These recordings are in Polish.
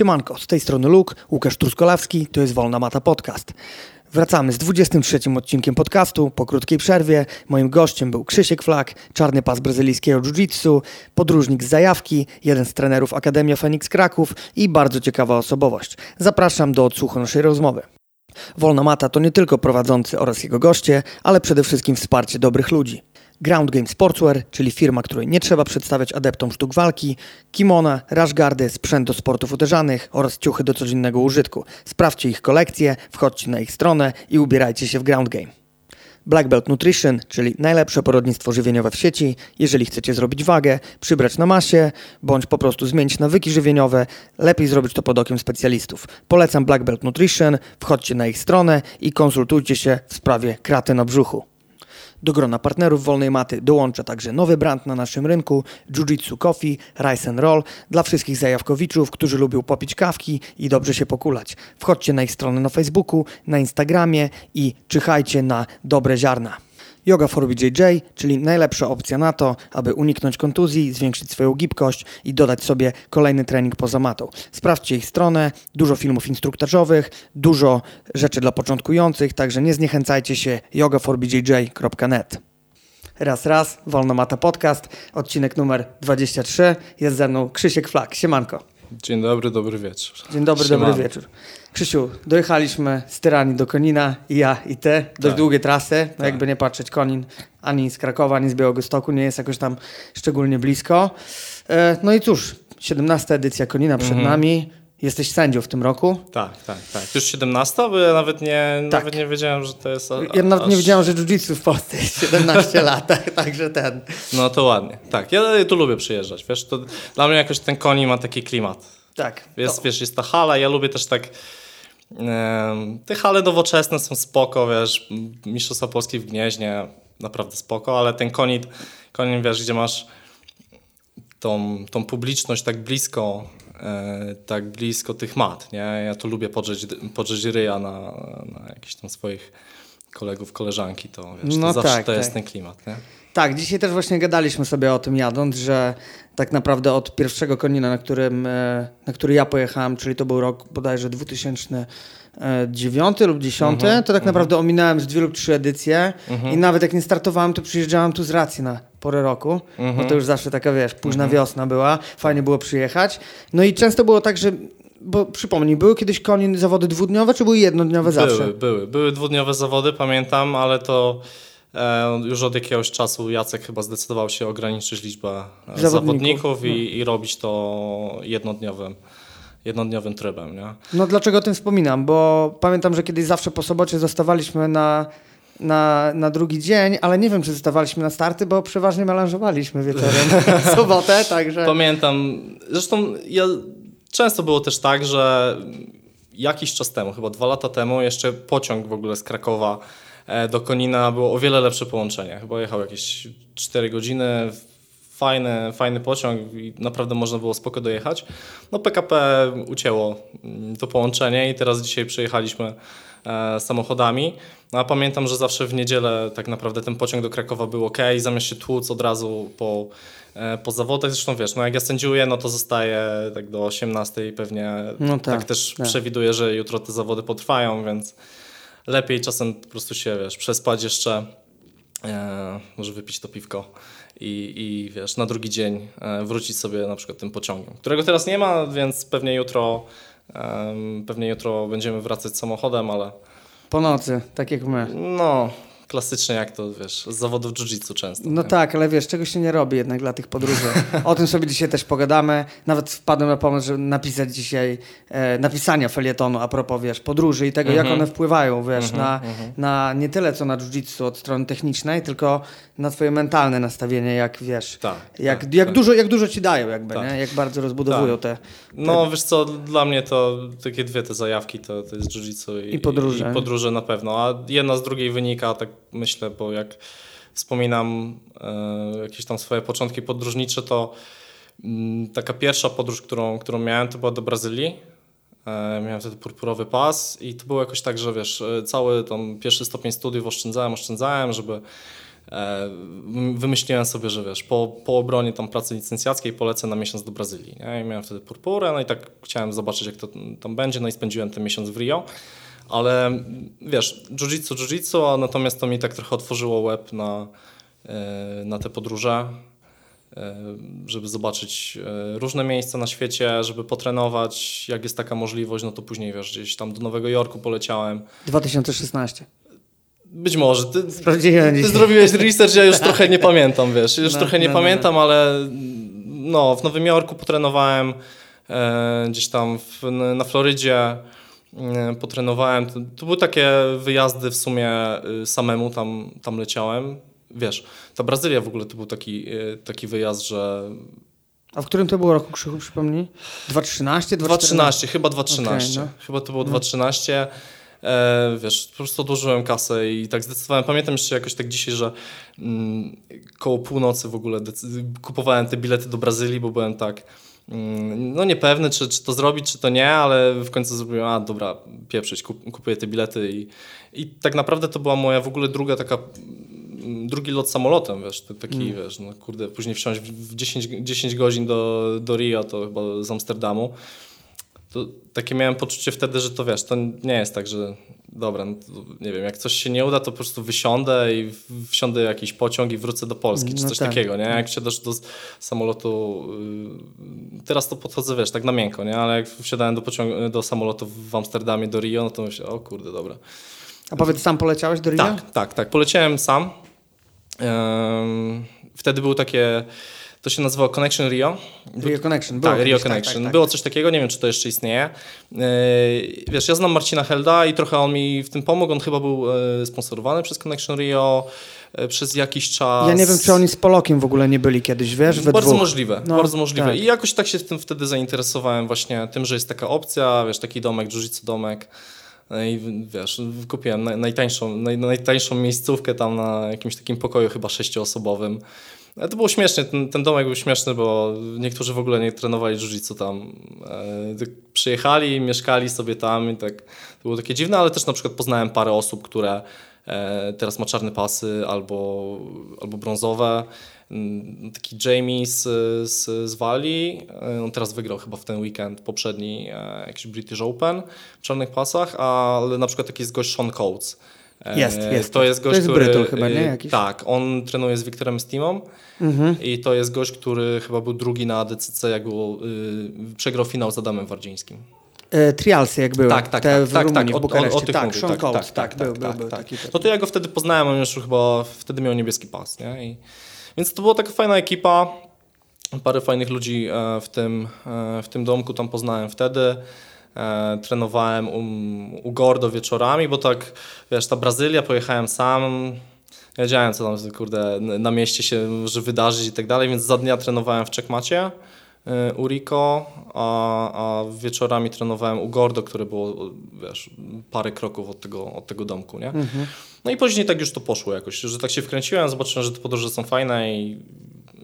Siemanko, z tej strony Luke, Łukasz Truskolawski, to jest Wolna Mata Podcast. Wracamy z 23 odcinkiem podcastu po krótkiej przerwie. Moim gościem był Krzysiek Flak, czarny pas brazylijskiego jiu-jitsu, podróżnik z Zajawki, jeden z trenerów Akademia Fenix Kraków i bardzo ciekawa osobowość. Zapraszam do odsłuchu naszej rozmowy. Wolna Mata to nie tylko prowadzący oraz jego goście, ale przede wszystkim wsparcie dobrych ludzi. Ground Game Sportswear, czyli firma, której nie trzeba przedstawiać adeptom sztuk walki, kimona, rashgardy, sprzęt do sportów uderzanych oraz ciuchy do codziennego użytku. Sprawdźcie ich kolekcję, wchodźcie na ich stronę i ubierajcie się w Ground Game. Black Belt Nutrition, czyli najlepsze porodnictwo żywieniowe w sieci. Jeżeli chcecie zrobić wagę, przybrać na masie, bądź po prostu zmienić nawyki żywieniowe, lepiej zrobić to pod okiem specjalistów. Polecam Black Belt Nutrition, wchodźcie na ich stronę i konsultujcie się w sprawie kraty na brzuchu. Do grona partnerów Wolnej Maty dołącza także nowy brand na naszym rynku Jiu-Jitsu Coffee, Rice and Roll dla wszystkich zajawkowiczów, którzy lubią popić kawki i dobrze się pokulać. Wchodźcie na ich stronę na Facebooku, na Instagramie i czyhajcie na dobre ziarna. Yoga for BJJ, czyli najlepsza opcja na to, aby uniknąć kontuzji, zwiększyć swoją gibkość i dodać sobie kolejny trening poza matą. Sprawdźcie ich stronę, dużo filmów instruktażowych, dużo rzeczy dla początkujących, także nie zniechęcajcie się yogaforbjj.net. Raz, raz, Wolna Mata Podcast, odcinek numer 23. Jest ze mną Krzysiek Flak. Siemanko. Dzień dobry, dobry wieczór. Dzień dobry, Siemano. dobry wieczór. Krzysiu, dojechaliśmy z Tyranii do Konina, i ja, i ty. Dość tak. długie trasy, no tak. jakby nie patrzeć, Konin ani z Krakowa, ani z Białego Stoku nie jest jakoś tam szczególnie blisko. E, no i cóż, 17 edycja Konina przed mhm. nami. Jesteś sędzią w tym roku? Tak, tak, tak. Już 17, bo ja nawet nie, tak. nawet nie wiedziałem, że to jest. A, ja nawet aż... nie wiedziałem, że jiu-jitsu w Polsce jest 17 lat, tak, także ten. No to ładnie. Tak, ja tu lubię przyjeżdżać. Wiesz, to dla mnie jakoś ten Konin ma taki klimat. Tak. Jest, to... wiesz, jest ta hala, ja lubię też tak te hale nowoczesne są spoko, wiesz, Mistrzostwa Polskie w Gnieźnie, naprawdę spoko, ale ten konin, konin wiesz, gdzie masz tą, tą publiczność tak blisko, e, tak blisko tych mat, nie? Ja tu lubię podrzeć, podrzeć ryja na, na jakichś tam swoich kolegów, koleżanki, to wiesz, no to zawsze tak, to jest tak. ten klimat, nie? Tak, dzisiaj też właśnie gadaliśmy sobie o tym jadąc, że tak naprawdę od pierwszego konina, na, którym, e, na który ja pojechałem, czyli to był rok bodajże 2009 lub 10, uh-huh, to tak uh-huh. naprawdę ominąłem z dwie lub trzy edycje uh-huh. i nawet jak nie startowałem, to przyjeżdżałem tu z racji na porę roku, bo to już zawsze taka, wiesz, późna wiosna była, fajnie było przyjechać. No i często było tak, że bo przypomnij, były kiedyś konie zawody dwudniowe, czy były jednodniowe były, zawsze? Były, były. Były dwudniowe zawody, pamiętam, ale to E, już od jakiegoś czasu Jacek chyba zdecydował się ograniczyć liczbę e, zawodników, zawodników i, no. i, robić to jednodniowym jednodniowym trybem. Nie? No dlaczego o tym wspominam? Bo pamiętam, że kiedyś zawsze po sobocie zostawaliśmy na, na, na drugi dzień, ale nie wiem, czy zostawaliśmy na starty, bo przeważnie melanżowaliśmy wieczorem sobotę, także... Pamiętam, zresztą ja, często było też tak, że jakiś czas temu, chyba dwa lata temu, jeszcze pociąg w ogóle z Krakowa E, do Konina było o wiele lepsze połączenie. Chyba jechał jakieś 4 godziny, fajny, fajny pociąg i naprawdę można było spoko dojechać. No PKP ucięło mm, to połączenie i teraz dzisiaj przyjechaliśmy e, samochodami. No, a pamiętam, że zawsze w niedzielę tak naprawdę ten pociąg do Krakowa był ok, zamiast się tłuc od razu po, e, po zawodach. Zresztą wiesz, no jak ja sędziuję, no to zostaje tak do 18 i pewnie no tak, tak też tak. przewiduję, że jutro te zawody potrwają, więc lepiej czasem po prostu się, wiesz, przespać jeszcze, e, może wypić to piwko i, i wiesz, na drugi dzień e, wrócić sobie na przykład tym pociągiem, którego teraz nie ma, więc pewnie jutro, e, pewnie jutro będziemy wracać samochodem, ale... Po nocy, tak jak my. No, klasycznie jak to, wiesz, z zawodów jiu-jitsu często. No nie? tak, ale wiesz, czego się nie robi jednak dla tych podróży. o tym sobie dzisiaj też pogadamy. Nawet wpadłem na pomysł, żeby napisać dzisiaj e, napisania felietonu a propos, wiesz, podróży i tego, jak mhm. one wpływają, wiesz, mhm, na, mhm. na nie tyle co na jiu-jitsu od strony technicznej, tylko na twoje mentalne nastawienie, jak wiesz, tak, jak, tak, jak, tak. Dużo, jak dużo ci dają jakby, tak. nie? Jak bardzo rozbudowują tak. te, te, No wiesz co, dla mnie to takie dwie te zajawki to, to jest jiu-jitsu i, I podróże. I podróże na pewno, a jedna z drugiej wynika tak myślę, bo jak wspominam e, jakieś tam swoje początki podróżnicze, to mm, taka pierwsza podróż, którą, którą miałem, to była do Brazylii. E, miałem wtedy purpurowy pas i to było jakoś tak, że wiesz, e, cały tam pierwszy stopień studiów oszczędzałem, oszczędzałem, żeby wymyśliłem sobie, że wiesz, po, po obronie tam pracy licencjackiej polecę na miesiąc do Brazylii. Nie? I miałem wtedy purpurę, no i tak chciałem zobaczyć, jak to tam będzie, no i spędziłem ten miesiąc w Rio. Ale wiesz, jiu-jitsu, jiu-jitsu, a natomiast to mi tak trochę otworzyło łeb na, e, na te podróże, e, żeby zobaczyć e, różne miejsca na świecie, żeby potrenować, jak jest taka możliwość, no to później wiesz, gdzieś tam do Nowego Jorku poleciałem. 2016. Być może. Ty, ty zrobiłeś research, ja już trochę nie pamiętam, wiesz. Już no, trochę nie no, no pamiętam, no. ale no, w Nowym Jorku potrenowałem e, gdzieś tam w, na Florydzie. E, potrenowałem. To, to, były takie wyjazdy w sumie y, samemu tam, tam leciałem. Wiesz, ta Brazylia w ogóle to był taki, y, taki wyjazd, że a w którym to było roku, Krzychu, przypomnij? 2013? 2013, chyba 2013. Okay, no. Chyba to było no. 2013. E, wiesz, po prostu odłożyłem kasę i tak zdecydowałem. Pamiętam jeszcze jakoś tak dzisiaj, że mm, koło północy w ogóle kupowałem te bilety do Brazylii, bo byłem tak no niepewny, czy, czy to zrobić, czy to nie, ale w końcu zrobiłem, a dobra, pieprzyć, kup, kupuję te bilety i, i tak naprawdę to była moja w ogóle druga taka mm, drugi lot samolotem, wiesz, taki, mm. wiesz, no kurde, później wsiąść w 10, 10 godzin do, do Rio, to chyba z Amsterdamu, to takie miałem poczucie wtedy, że to wiesz, to nie jest tak, że dobra, no nie wiem, jak coś się nie uda, to po prostu wysiądę i wsiądę jakiś pociąg i wrócę do Polski, czy no coś tak. takiego, nie? Jak siadasz do samolotu, y, teraz to podchodzę, wiesz, tak na miękko, nie? Ale jak wsiadałem do, pociągu, do samolotu w Amsterdamie do Rio, no to myślę, o kurde, dobra. A powiedz, sam poleciałeś do Rio? Tak, tak, tak. Poleciałem sam. Wtedy były takie to się nazywało Connection Rio. Rio Connection. Było tak, Rio tak, Connection. Tak, tak, było coś takiego, nie wiem, czy to jeszcze istnieje. Yy, wiesz, ja znam Marcina Helda i trochę on mi w tym pomógł. On chyba był yy, sponsorowany przez Connection Rio yy, przez jakiś czas. Ja nie wiem, czy oni z Polokiem w ogóle nie byli kiedyś, wiesz, we Bardzo dwóch. możliwe, no, bardzo możliwe. Tak. I jakoś tak się tym wtedy zainteresowałem właśnie tym, że jest taka opcja, wiesz, taki domek, jiu domek. I wiesz, kupiłem najtańszą, naj, najtańszą miejscówkę tam na jakimś takim pokoju chyba sześcioosobowym. Ale to było śmieszne, ten, ten domek był śmieszny, bo niektórzy w ogóle nie trenowali jiu tam. E, tak przyjechali, mieszkali sobie tam i tak to było takie dziwne, ale też na przykład poznałem parę osób, które e, teraz ma czarne pasy albo, albo brązowe. Mm, taki Jamie z, z, z Walii, e, on teraz wygrał chyba w ten weekend poprzedni jakiś British Open w czarnych pasach, ale na przykład taki jest gość Sean Coates jest, e, jest. To jest gość, to jest który... Brytol chyba, nie? Jakiś? Tak, on trenuje z Wiktorem Stimą mhm. i to jest gość, który chyba był drugi na ADCC, jak było, yy, przegrał finał z Adamem Wardzińskim. E, trialsy jak były, tak, tak, tak, w tak, Rumunii, tak, w Bukareszcie. O, o tych tak, mówię, tak, Coates, tak, tak, był, tak, był, tak. taki. No to ja go wtedy poznałem, on już chyba wtedy miał niebieski pas, nie? I, więc to była taka fajna ekipa, parę fajnych ludzi e, w tym, w tym domku tam poznałem wtedy. E, trenowałem u, u Gordo wieczorami, bo tak, wiesz, ta Brazylia, pojechałem sam, wiedziałem, co tam, kurde, na mieście się może wydarzyć i tak dalej, więc za dnia trenowałem w Czekmacie e, u Rico, a, a wieczorami trenowałem u Gordo, które było, wiesz, parę kroków od tego, od tego domku, nie? Mhm. No i później tak już to poszło jakoś, że tak się wkręciłem, zobaczyłem, że te podróże są fajne i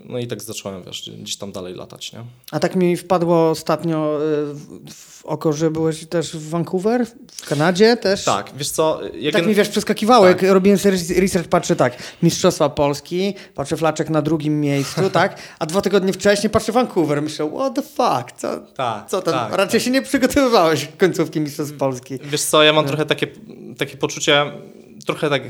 no i tak zacząłem, wiesz, gdzieś tam dalej latać, nie? A tak mi wpadło ostatnio y, w oko, że byłeś też w Vancouver, w Kanadzie też. Tak, wiesz co... Jak tak mi, wiesz, przeskakiwało, tak. jak robiłem sobie research, patrzę tak, Mistrzostwa Polski, patrzę Flaczek na drugim miejscu, tak, a dwa tygodnie wcześniej patrzę Vancouver, myślę, what the fuck, co, tak, co tam, tak, raczej tak. się nie przygotowywałeś końcówki Mistrzostw Polski. Wiesz co, ja mam no. trochę takie, takie poczucie, trochę tak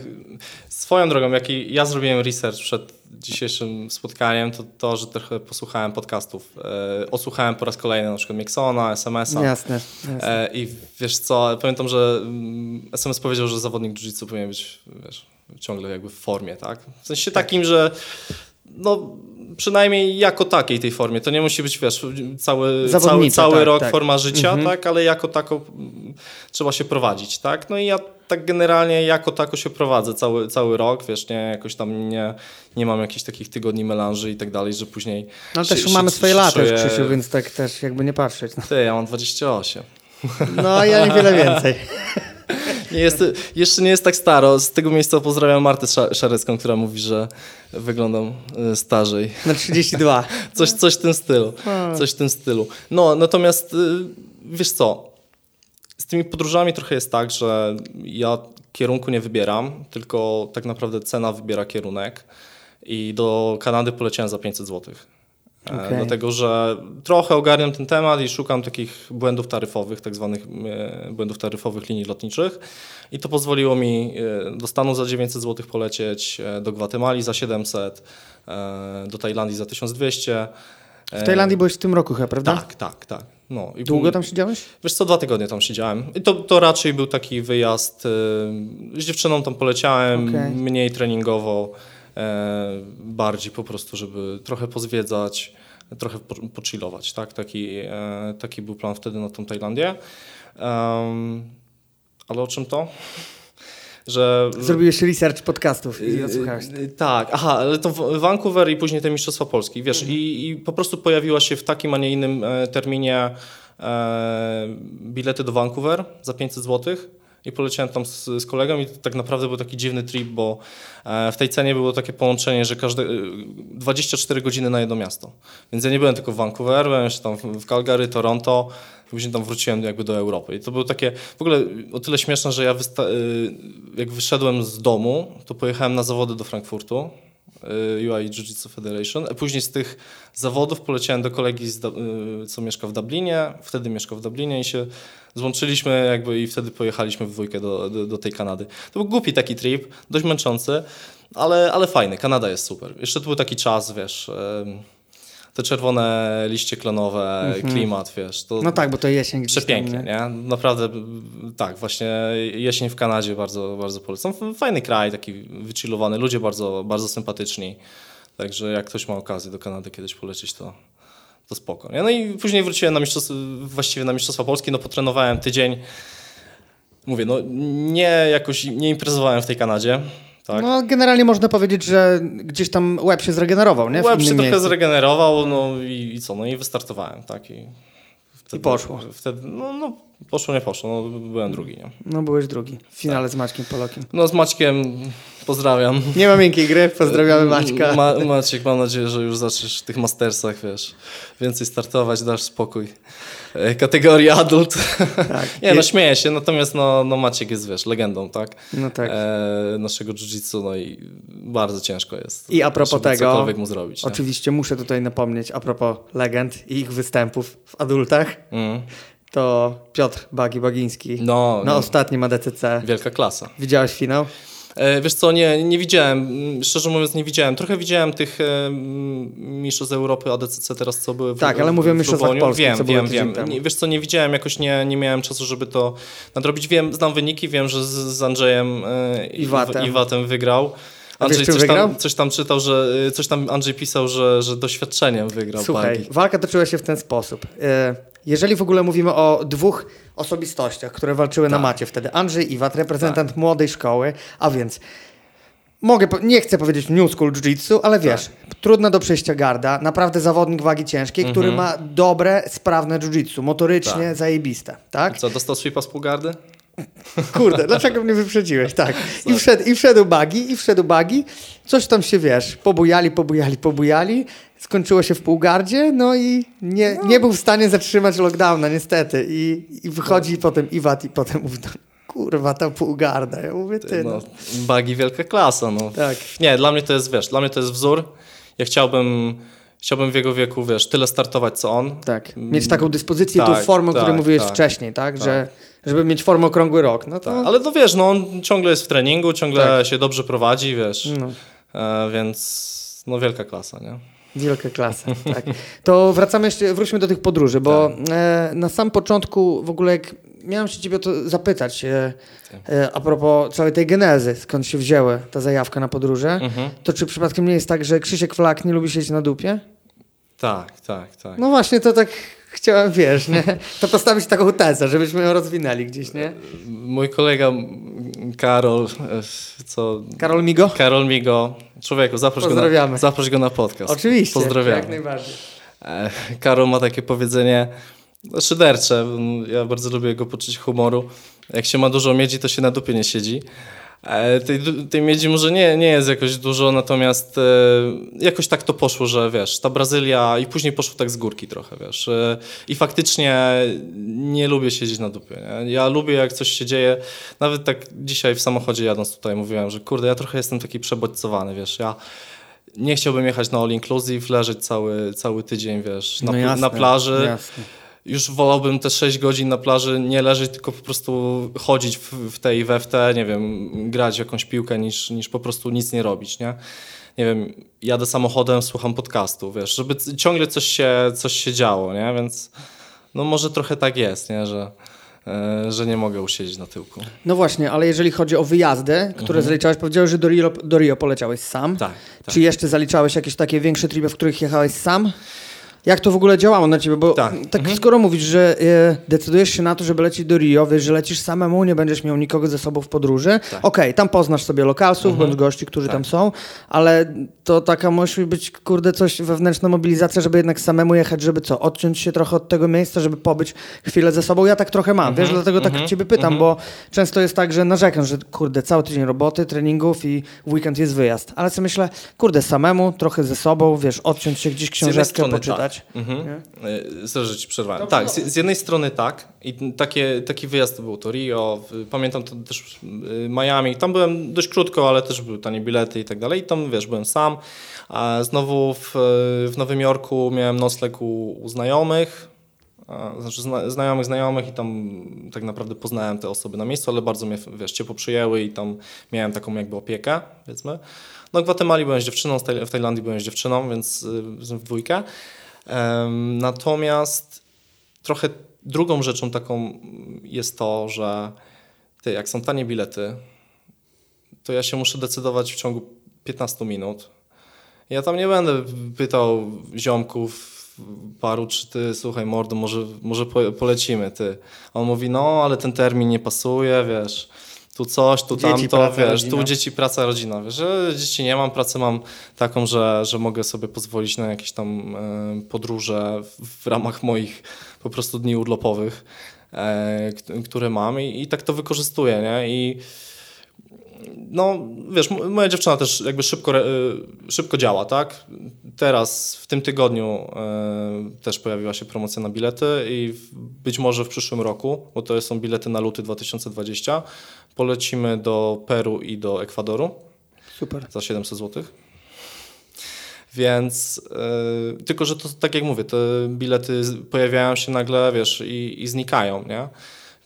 swoją drogą, jak ja zrobiłem research przed dzisiejszym spotkaniem, to to, że trochę posłuchałem podcastów. E, osłuchałem po raz kolejny na przykład Mixona, SMS-a. Jasne, jasne. E, I wiesz co, pamiętam, że SMS mm, powiedział, że zawodnik jiu powinien być wiesz, ciągle jakby w formie, tak? W sensie tak. takim, że no przynajmniej jako takiej tej formie. To nie musi być, wiesz, cały, cały, cały tak, rok tak. forma życia, mhm. tak, ale jako taką mm, trzeba się prowadzić, tak. No i ja tak generalnie jako tako się prowadzę cały, cały rok, wiesz, nie, jakoś tam nie, nie mam jakichś takich tygodni melanży i tak dalej, że później... No ale też się, mamy swoje lata czuję... Krzysiu, więc tak też jakby nie patrzeć. No. Ty, ja mam 28. No, ja niewiele więcej. Nie jest, jeszcze nie jest tak staro. Z tego miejsca pozdrawiam Martę Szarecką, która mówi, że wyglądam e, starzej. Na 32. coś, coś w tym stylu. Coś w tym stylu. No, natomiast y, wiesz co, z tymi podróżami trochę jest tak, że ja kierunku nie wybieram, tylko tak naprawdę cena wybiera kierunek i do Kanady poleciałem za 500 zł. Okay. Dlatego, że trochę ogarniam ten temat i szukam takich błędów taryfowych, tak zwanych e, błędów taryfowych linii lotniczych. I to pozwoliło mi e, do Stanów za 900 zł polecieć, e, do Gwatemali za 700, do Tajlandii za 1200. W Tajlandii byłeś w tym roku chyba, prawda? Tak, tak, tak. No, i Długo tam siedziałeś? Wiesz co, dwa tygodnie tam siedziałem. I to, to raczej był taki wyjazd. Z dziewczyną tam poleciałem, okay. mniej treningowo. E, bardziej po prostu, żeby trochę pozwiedzać, trochę po, pochillować, tak? Taki, e, taki był plan wtedy na tą Tajlandię. ale o czym to? że... Zrobiłeś research podcastów i odsłuchałeś. Tak, aha, ale to Vancouver i później te Mistrzostwa Polski, wiesz, mhm. i, i po prostu pojawiła się w takim, a nie innym e, terminie e, bilety do Vancouver za 500 złotych i poleciałem tam z, z kolegą i tak naprawdę był taki dziwny trip, bo e, w tej cenie było takie połączenie, że każde 24 e, godziny na jedno miasto. Więc ja nie byłem tylko w Vancouver, byłem jeszcze tam w Calgary, Toronto, później tam wróciłem jakby do Europy. I to było takie w ogóle o tyle śmieszne, że ja e, jak wyszedłem z domu, to pojechałem na zawody do Frankfurtu UI Jiu-Jitsu Federation. Później z tych zawodów poleciałem do kolegi, co mieszka w Dublinie. Wtedy mieszkał w Dublinie i się złączyliśmy jakby i wtedy pojechaliśmy w dwójkę do, do, do tej Kanady. To był głupi taki trip, dość męczący, ale, ale fajny. Kanada jest super. Jeszcze tu był taki czas, wiesz te czerwone liście klonowe, mhm. klimat, wiesz. To no tak, bo to jesień. Przepięknie, nie? nie? Naprawdę, tak, właśnie jesień w Kanadzie bardzo, bardzo polecam. Fajny kraj, taki wychillowany, ludzie bardzo, bardzo sympatyczni. Także jak ktoś ma okazję do Kanady kiedyś polecieć, to, to spoko. Nie? No i później wróciłem na mistrzostwa, właściwie na Mistrzostwa Polskie, no potrenowałem tydzień. Mówię, no nie jakoś, nie imprezowałem w tej Kanadzie. Tak? No generalnie można powiedzieć, że gdzieś tam łeb się zregenerował, nie? W łeb się trochę miejscu. zregenerował, no i, i, co, no i wystartowałem, tak? I, wtedy, I poszło. Wtedy, no, no poszło, nie poszło, no byłem drugi, nie? No byłeś drugi, w finale tak. z Maćkiem Polokiem. No z Maćkiem pozdrawiam. Nie ma miękkiej gry, pozdrawiamy Maćka. Ma, Maciek, mam nadzieję, że już zaczniesz w tych mastersach, wiesz, więcej startować, dasz spokój. E, kategorii adult. Tak. nie, no śmieję się, natomiast no, no Maciek jest, wiesz, legendą, tak? No tak. E, naszego jiu-jitsu, no i bardzo ciężko jest. I a propos tego, cokolwiek mu zrobić. Oczywiście nie? muszę tutaj napomnieć, a propos legend i ich występów w adultach, mm. to Piotr Bagi Bagiński no, na no. ostatnim ADCC. Wielka klasa. Widziałeś finał? E, wiesz co, nie, nie widziałem, szczerze mówiąc nie widziałem. Trochę widziałem tych e, mistrzostw Europy ADCC teraz, co były w Tak, ale mówię o mistrzostwach Polski, Wiem, wiem, wiem. Wiesz co, nie widziałem, jakoś nie, nie miałem czasu, żeby to nadrobić. Wiem, znam wyniki, wiem, że z, Andrzejem e, Iwatem. Iwatem wygrał. Andrzej coś, wygrał? Tam, coś tam czytał, że coś tam Andrzej pisał, że, że doświadczeniem wygrał. Słuchaj, Bagi. walka toczyła się w ten sposób. Jeżeli w ogóle mówimy o dwóch osobistościach, które walczyły tak. na macie wtedy, Andrzej Iwat, reprezentant tak. młodej szkoły, a więc mogę, nie chcę powiedzieć new school jiu-jitsu, ale wiesz, tak. trudna do przejścia garda, naprawdę zawodnik wagi ciężkiej, mhm. który ma dobre, sprawne jiu-jitsu, motorycznie tak. zajebiste, tak? I co, dostał sweepa z półgardy? Kurde, dlaczego mnie wyprzedziłeś? Tak. I wszedł, I wszedł bagi, i wszedł bagi. Coś tam się, wiesz, pobujali, pobujali, pobujali. Skończyło się w półgardzie, no i nie, no. nie był w stanie zatrzymać lockdowna, niestety. I, i wychodzi no. potem Iwat i potem mówi, no, kurwa, ta półgarda. Ja mówię, ty, no. no. Bagi wielka klasa, no. Tak. Nie, dla mnie to jest, wiesz, dla mnie to jest wzór. Ja chciałbym chciałbym w jego wieku, wiesz, tyle startować, co on. Tak, mieć taką dyspozycję, tak, tą formę, tak, o której mówiłeś tak, wcześniej, tak, tak, że żeby mieć formę okrągły rok. No to... Tak, ale to wiesz, no on ciągle jest w treningu, ciągle tak. się dobrze prowadzi, wiesz, no. e, więc no wielka klasa, nie? Wielka klasa, tak. To wracamy jeszcze, wróćmy do tych podróży, bo tak. e, na sam początku w ogóle jak miałem się ciebie to zapytać e, e, a propos całej tej genezy, skąd się wzięła ta zajawka na podróże, mhm. to czy przypadkiem nie jest tak, że Krzysiek Flak nie lubi siedzieć na dupie? Tak, tak, tak. No właśnie, to tak chciałem, wiesz, nie? to postawić taką tezę, żebyśmy ją rozwinęli gdzieś, nie? Mój kolega Karol, co... Karol Migo? Karol Migo. Człowieku, zaproś, go na, zaproś go na podcast. Oczywiście, Pozdrawiamy. jak najbardziej. E, Karol ma takie powiedzenie szydercze. Ja bardzo lubię jego poczucie humoru. Jak się ma dużo miedzi, to się na dupie nie siedzi. E, tej, tej miedzi może nie, nie jest jakoś dużo, natomiast e, jakoś tak to poszło, że wiesz, ta Brazylia i później poszło tak z górki trochę, wiesz. E, I faktycznie nie lubię siedzieć na dupie. Nie? Ja lubię jak coś się dzieje, nawet tak dzisiaj w samochodzie jadąc tutaj mówiłem, że kurde, ja trochę jestem taki przebodźcowany, wiesz, ja nie chciałbym jechać na all inclusive, leżeć cały, cały tydzień, wiesz, na, no jasne, na plaży. Jasne już wolałbym te 6 godzin na plaży nie leżeć, tylko po prostu chodzić w, w tej we w te, nie wiem, grać w jakąś piłkę, niż, niż po prostu nic nie robić, nie? Nie wiem, jadę samochodem, słucham podcastu, wiesz, żeby ciągle coś się, coś się działo, nie? Więc no może trochę tak jest, nie? Że, e, że nie mogę usiedzieć na tyłku. No właśnie, ale jeżeli chodzi o wyjazdy, które mhm. zaliczałeś, powiedziałeś, że do Rio, do Rio poleciałeś sam. Tak, tak. Czy jeszcze zaliczałeś jakieś takie większe tripy, w których jechałeś sam? Jak to w ogóle działało na ciebie? Bo tak, tak mhm. skoro mówisz, że e, decydujesz się na to, żeby lecieć do Rio, wiesz, że lecisz samemu, nie będziesz miał nikogo ze sobą w podróży, tak. okej, okay, tam poznasz sobie lokalsów mhm. bądź gości, którzy tak. tam są, ale to taka musi być, kurde, coś wewnętrzna mobilizacja, żeby jednak samemu jechać, żeby co, odciąć się trochę od tego miejsca, żeby pobyć chwilę ze sobą. Ja tak trochę mam, wiesz, mhm. dlatego tak mhm. ciebie pytam, mhm. bo często jest tak, że narzekam, że kurde, cały tydzień roboty, treningów i weekend jest wyjazd. Ale co myślę, kurde, samemu, trochę ze sobą, wiesz, odciąć się gdzieś książeczkę poczytać. Tak. Mhm. Sorry, że ci przerwałem. tak, z, z, jednej strony tak. I takie, taki wyjazd to był to Rio, pamiętam to też y, Miami. Tam byłem dość krótko, ale też były tanie bilety i tak dalej. I tam, wiesz, byłem sam. A znowu w, w Nowym Jorku miałem nocleg u, u znajomych. Znaczy zna, znajomych, znajomych i tam tak naprawdę poznałem te osoby na miejscu, ale bardzo mnie, wiesz, ciepło przyjęły i tam miałem taką jakby opiekę, powiedzmy. No w Gwatemali byłem z dziewczyną, w Tajlandii byłem z dziewczyną, więc y, w dwójkę. Natomiast trochę drugą rzeczą taką jest to, że ty, jak są tanie bilety, to ja się muszę decydować w ciągu 15 minut. Ja tam nie będę pytał ziomków paru, czy ty, słuchaj mordo, może, może polecimy, ty. A on mówi, no, ale ten termin nie pasuje, wiesz tu coś, tu dzieci, tamto, praca, wiesz, rodzina. tu dzieci, praca, rodzina, wiesz, że dzieci nie mam, pracę mam taką, że, że mogę sobie pozwolić na jakieś tam e, podróże w, w ramach moich po prostu dni urlopowych, e, które mam i, i tak to wykorzystuję, nie, i no wiesz, moja dziewczyna też jakby szybko, e, szybko działa, tak? Teraz w tym tygodniu e, też pojawiła się promocja na bilety i być może w przyszłym roku, bo to są bilety na luty 2020, polecimy do Peru i do Ekwadoru. Super. Za 700 zł. Więc yy, tylko, że to tak jak mówię, te bilety pojawiają się nagle, wiesz, i, i znikają, nie?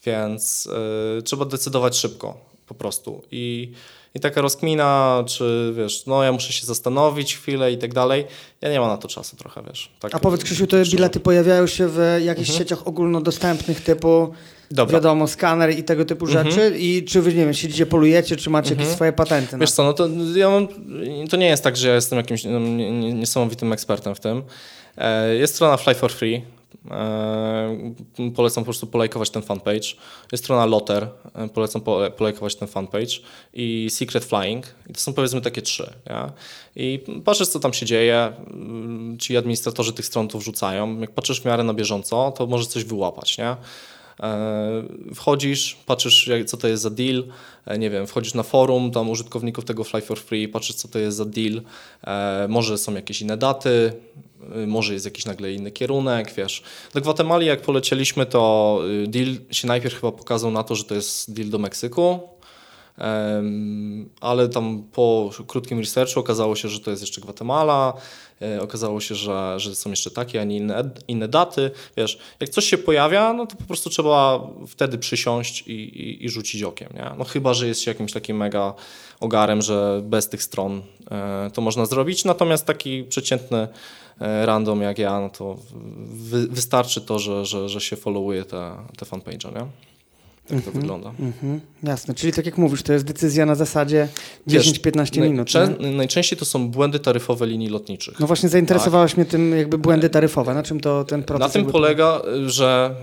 Więc yy, trzeba decydować szybko po prostu. I, I taka rozkmina, czy wiesz, no ja muszę się zastanowić chwilę i tak dalej. Ja nie mam na to czasu trochę, wiesz. Tak, A powiedz Krzysiu, te bilety pojawiają się w jakichś mhm. sieciach ogólnodostępnych typu Dobra. wiadomo, skaner i tego typu mhm. rzeczy i czy wy, nie wiem, siedzicie, polujecie, czy macie jakieś mhm. swoje patenty? Wiesz co, no to ja mam, to nie jest tak, że ja jestem jakimś no, niesamowitym ekspertem w tym. E, jest strona Fly for Free, polecam po prostu polajkować ten fanpage. Jest strona Lotter, e, polecam polajkować ten fanpage i Secret Flying. I to są powiedzmy takie trzy. I patrzysz, co tam się dzieje, mm, ci administratorzy tych stron to wrzucają. Jak patrzysz w miarę na bieżąco, to może coś wyłapać. Nie? E, wchodzisz, patrzysz, co to jest za deal, nie wiem, wchodzisz na forum tam użytkowników tego Fly for Free, patrzysz, co to jest za deal, może są jakieś inne daty, może jest jakiś nagle inny kierunek, wiesz. Do Gwatemali jak polecieliśmy, to deal się najpierw chyba pokazał na to, że to jest deal do Meksyku, ale tam po krótkim researchu okazało się, że to jest jeszcze Gwatemala, e, okazało się, że, że są jeszcze takie, a nie inne, inne daty. Wiesz, jak coś się pojawia, no to po prostu trzeba wtedy przysiąść i, i, i rzucić okiem. Nie? No chyba, że jest się jakimś takim mega ogarem, że bez tych stron e, to można zrobić, natomiast taki przeciętny e, random jak ja, no to wy, wystarczy to, że, że, że się followuje te, te fanpage'a, nie? Tak to mhm, wygląda. Mm -hmm, jasne, czyli tak jak mówisz, to jest decyzja na zasadzie 10-15 minut. najczęściej to są błędy taryfowe linii lotniczych. No właśnie zainteresowałeś tak. mnie tym jakby błędy taryfowe. Na czym to ten proces? Na tym polega, że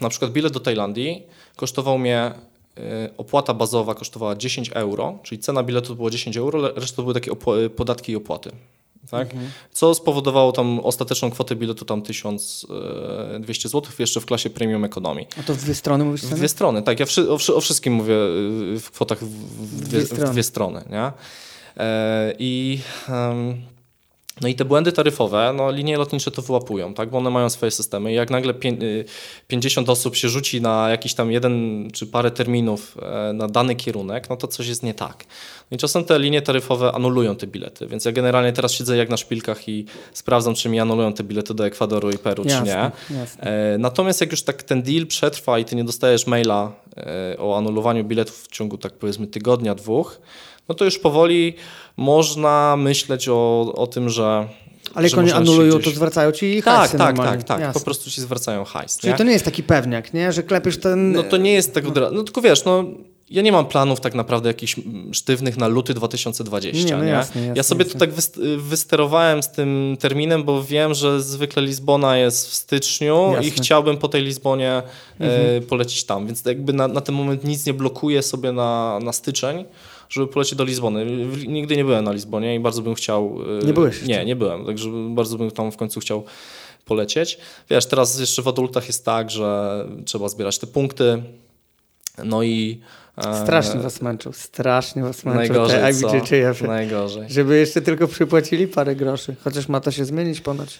y, na przykład bilet do Tajlandii kosztował mnie y, opłata bazowa kosztowała 10 euro, czyli cena biletu to było 10 euro, reszta to były takie podatki i opłaty. Tak? Mhm. Co spowodowało tam ostateczną kwotę biletu tam 1200 zł jeszcze w klasie premium ekonomii. A to w dwie strony mówisz? W dwie strony, tak. Ja o, o, wszystkim mówię w kwotach w, w, dwie, w dwie, strony. Nie? I um, no i te błędy taryfowe, no linie lotnicze to wyłapują, tak? bo one mają swoje systemy. I jak nagle 50 y, osób się rzuci na jakiś tam jeden czy parę terminów e, na dany kierunek, no to coś jest nie tak. No I czasem te linie taryfowe anulują te bilety, więc ja generalnie teraz siedzę jak na szpilkach i sprawdzam, czy mi anulują te bilety do Ekwadoru i Peru, jasne, czy nie. Jasne. E, natomiast jak już tak ten deal przetrwa i ty nie dostajesz maila e, o anulowaniu biletów w ciągu tak powiedzmy tygodnia, dwóch, no to już powoli można myśleć o, o tym, że ale jak oni anulują, gdzieś... to zwracają ci hajs. Tak, tak, tak, tak. Po prostu ci zwracają hajs. Czyli nie? to nie jest taki pewniak, nie? że klepiesz ten. No to nie jest tak od razu. No tylko wiesz, no ja nie mam planów tak naprawdę jakichś sztywnych na luty 2020. Nie, no jasne, jasne, ja sobie jasne. to tak wysterowałem z tym terminem, bo wiem, że zwykle Lizbona jest w styczniu i chciałbym po tej Lizbonie e, mhm. polecić tam, więc jakby na, na ten moment nic nie blokuje sobie na, na styczeń żeby polecieć do Lizbony. Nigdy nie byłem na Lizbonie i bardzo bym chciał... E, nie byłeś? Nie, nie byłem, także bardzo bym tam w końcu chciał polecieć. Wiesz, teraz jeszcze w adultach jest tak, że trzeba zbierać te punkty, no i e, Strasznie was męczył, strasznie was męczył. Najgorzej, te? Najgorzej. Żeby jeszcze tylko przypłacili parę groszy, chociaż ma to się zmienić ponoć.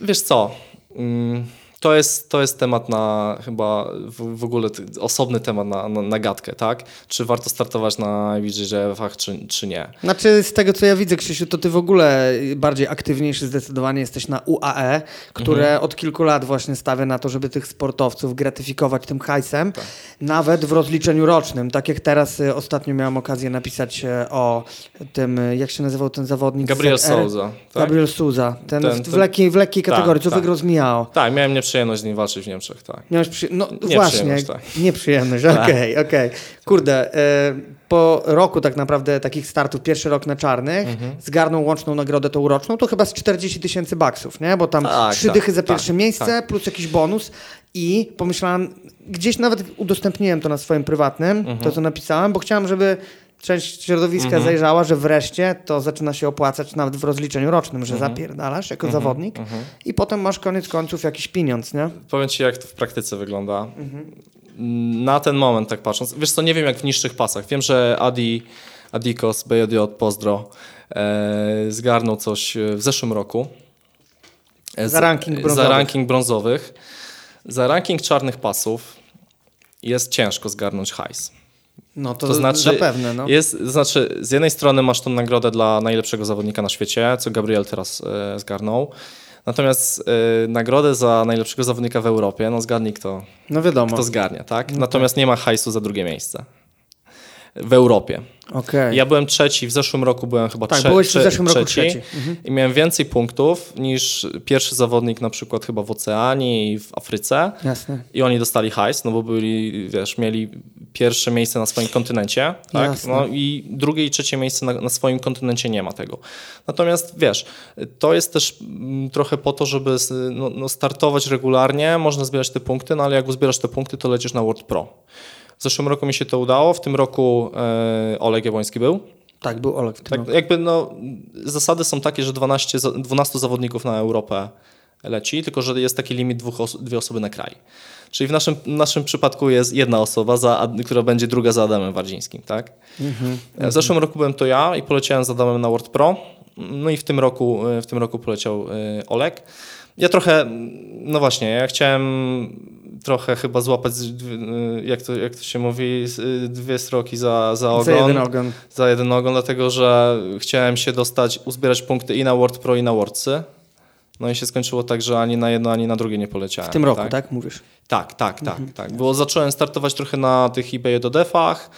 Wiesz co, mm, to jest, to jest temat na chyba w, w ogóle osobny temat na, na, na, gadkę, tak? Czy warto startować na IBJJF-ach, czy, czy nie? Znaczy z tego co ja widzę, Krzysiu, to ty w ogóle bardziej aktywniejszy zdecydowanie jesteś na UAE, które mhm. od kilku lat właśnie stawia na to, żeby tych sportowców gratyfikować tym hajsem, tak. nawet w rozliczeniu rocznym. Tak jak teraz y, ostatnio miałem okazję napisać y, o tym, y, jak się nazywał ten zawodnik? Gabriel Souza. Tak? Gabriel Souza, ten, ten, w, lekkiej, w lekkiej tak, kategorii, co tak. wygrał z Miao. Tak, miałem nie przyjemność z nim walczyć w Niemczech, tak. Miałeś przy... No nie właśnie, tak. nieprzyjemność, okej, okej. Okay, okay. Kurde, e, po roku tak naprawdę takich startów, pierwszy rok na czarnych, mhm. zgarnął łączną nagrodę tą roczną, to chyba z 40 tysięcy baksów, nie? Bo tam tak, trzy tak, dychy za tak, pierwsze miejsce, tak. plus jakiś bonus i pomyślałem, gdzieś nawet udostępniłem to na swoim prywatnym, mhm. to co napisałem, bo chciałem, żeby część środowiska mhm. zajrzała, że wreszcie to zaczyna się opłacać nawet w rozliczeniu rocznym, że mhm. zapierdalasz jako mhm. zawodnik mhm. i potem masz koniec końców jakiś pieniądz, nie? Powiem Ci, jak to w praktyce wygląda. Na ten moment tak patrząc, wiesz co, nie wiem jak w niższych pasach. Wiem, że Adi, Adikos, BJJ, Pozdro e, zgarnął coś w zeszłym roku. E, za ranking brązowych. Za ranking brązowych. Za ranking czarnych pasów jest ciężko zgarnąć hajs. No to, to znaczy, zapewne. No. Jest, znaczy, z jednej strony masz tą nagrodę dla najlepszego zawodnika na świecie, co Gabriel teraz e, zgarnął. Natomiast e, nagrodę za najlepszego zawodnika w Europie, no zgadnij kto, no wiadomo. kto zgarnia, tak? No Natomiast tak. nie ma hajsu za drugie miejsce w Europie. Okay. Ja byłem trzeci, w zeszłym roku byłem chyba tak, trze byłeś w zeszłym trzeci, roku trzeci. Mhm. i miałem więcej punktów niż pierwszy zawodnik na przykład chyba w Oceanii i w Afryce. Jasne. I oni dostali hajs, no bo byli, wiesz, mieli pierwsze miejsce na swoim kontynencie, tak? No i drugie i trzecie miejsce na, na, swoim kontynencie nie ma tego. Natomiast wiesz, to jest też mm, trochę po to, żeby no, no startować regularnie, można zbierać te punkty, no ale jak uzbierasz te punkty, to lecisz na World Pro. W zeszłym roku mi się to udało, w tym roku e, Oleg Jabłoński był. Tak, był Oleg w tym tak, roku. Jakby no, zasady są takie, że 12, 12 zawodników na Europę leci, tylko że jest taki limit dwóch dwie osoby na kraj. Czyli w naszym, naszym przypadku jest jedna osoba, za, która będzie druga za Adamem Wardzińskim. Tak? Mm -hmm, w zeszłym roku byłem to ja i poleciałem z Adamem na World Pro. No i w tym roku, w tym roku poleciał e, Oleg. Ja trochę, no właśnie, ja chciałem trochę chyba złapać, jak to, jak to się mówi, dwie stroki za, za ogon. Za jeden ogon. Za jeden ogon, dlatego że chciałem się dostać, uzbierać punkty i na World Pro i na Worldcy. No i się skończyło tak, że ani na jedno, ani na drugie nie poleciałem. W tym roku, tak, tak mówisz? Tak, tak, tak, mhm. tak. Bo zacząłem startować trochę na tych eBay do defach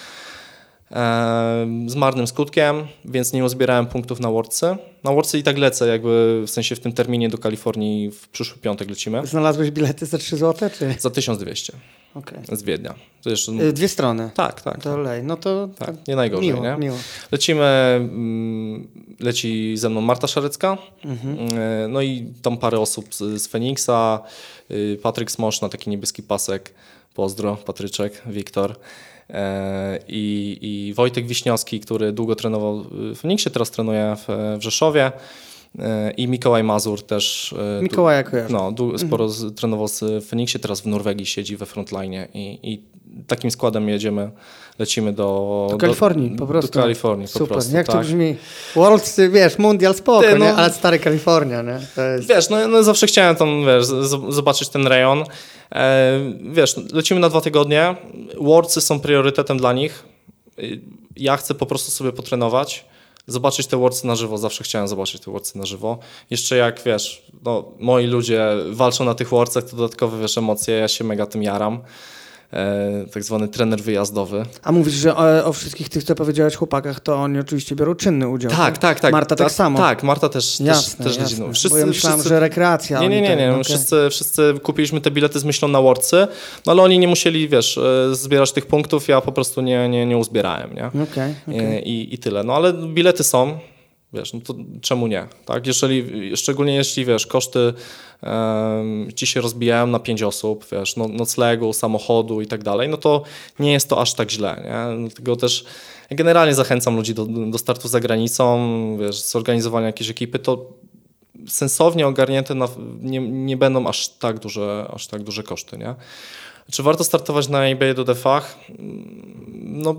z marnym skutkiem, więc nie uzbierałem punktów na Worldce. Na Worldce i tak lecę, jakby w sensie w tym terminie do Kalifornii w przyszły piątek lecimy. Znalazłeś bilety za 3 zł? Czy? Za 1200. Okay. Z Wiednia. To jeszcze... Y, dwie strony. Tak, tak. To lej. No to, tak, nie najgorzej, miło, nie? Miło. Lecimy, mm, leci ze mną Marta Szarecka, mhm. Y, no i tam parę osób z, z Feniksa, y, Patryk Smosz na taki niebieski pasek, pozdro, Patryczek, Wiktor. E, I, I Wojtek Wiśniowski, który długo trenował w Feniksie, teraz trenuje w, w Rzeszowie. e, i Mikołaj Mazur też. e, Mikołaj kojarzę. No, sporo mhm. trenował w Feniksie, teraz w Norwegii siedzi we frontline i, i takim składem jedziemy, lecimy do... Do Kalifornii do, po prostu. Do Kalifornii Super. po prostu, Jak tak. to brzmi? World, wiesz, Mundial spoko, Ty, no, nie? ale stary Kalifornia, nie? Jest... Wiesz, no, no, zawsze chciałem tam, wiesz, zobaczyć ten rejon. E, wiesz, lecimy na dwa tygodnie, Worldsy są priorytetem dla nich. Ja chcę po prostu sobie potrenować zobaczyć te Worldsy na żywo. Zawsze chciałem zobaczyć te Worldsy na żywo. Jeszcze jak, wiesz, no, moi ludzie walczą na tych Worldsach, to dodatkowe, wiesz, emocje, ja się mega tym jaram. E, tak zwany trener wyjazdowy. A mówisz, że o, o, wszystkich tych, co powiedziałeś chłopakach, to oni oczywiście biorą czynny udział. Tak, tak, tak. Marta tak samo. Tak, Marta też, jasne, też, też jasne. Wszyscy, Bo ja myślałem, wszyscy... że rekreacja. Nie, nie, nie, nie. Okay. Wszyscy, wszyscy kupiliśmy te bilety z myślą na Worcy, no ale oni nie musieli, wiesz, e, zbierać tych punktów, ja po prostu nie, nie, nie uzbierałem, nie? Okay, okay. I, I tyle. No ale bilety są, Wiesz, no to czemu nie? Tak? Jeżeli, szczególnie jeśli, wiesz, koszty um, ci się rozbijają na pięć osób, wiesz, no, noclegu, samochodu i tak dalej, no to nie jest to aż tak źle, nie? Dlatego też generalnie zachęcam ludzi do, do startu za granicą, wiesz, zorganizowania jakiejś ekipy, to sensownie ogarnięte na, nie, nie będą aż tak duże, aż tak duże koszty, nie? Czy warto startować na eBay do defach? No,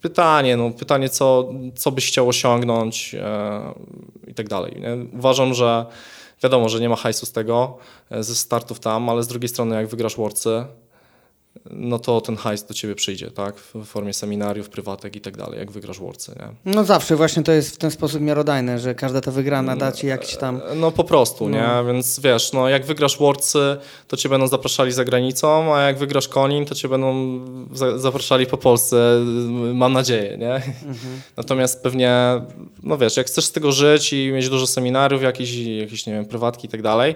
pytanie, no, pytanie co, co byś chciał osiągnąć e, i tak dalej. Nie? Uważam, że wiadomo, że nie ma hajsu z tego, e, ze startów tam, ale z drugiej strony jak wygrasz Worcy, no to ten hajs do ciebie przyjdzie, tak? W formie seminariów, prywatek i tak dalej, jak wygrasz Worcy, nie? No zawsze, właśnie to jest w ten sposób miarodajne, że każda ta wygrana da ci jakiś tam... No po prostu, no. nie? Więc wiesz, no jak wygrasz Worcy, to cię będą zapraszali za granicą, a jak wygrasz Konin, to cię będą za zapraszali po Polsce, mam nadzieję, nie? Mhm. Natomiast pewnie, no wiesz, jak chcesz z tego żyć i mieć dużo seminariów, jakieś, jakieś nie wiem, prywatki i tak dalej,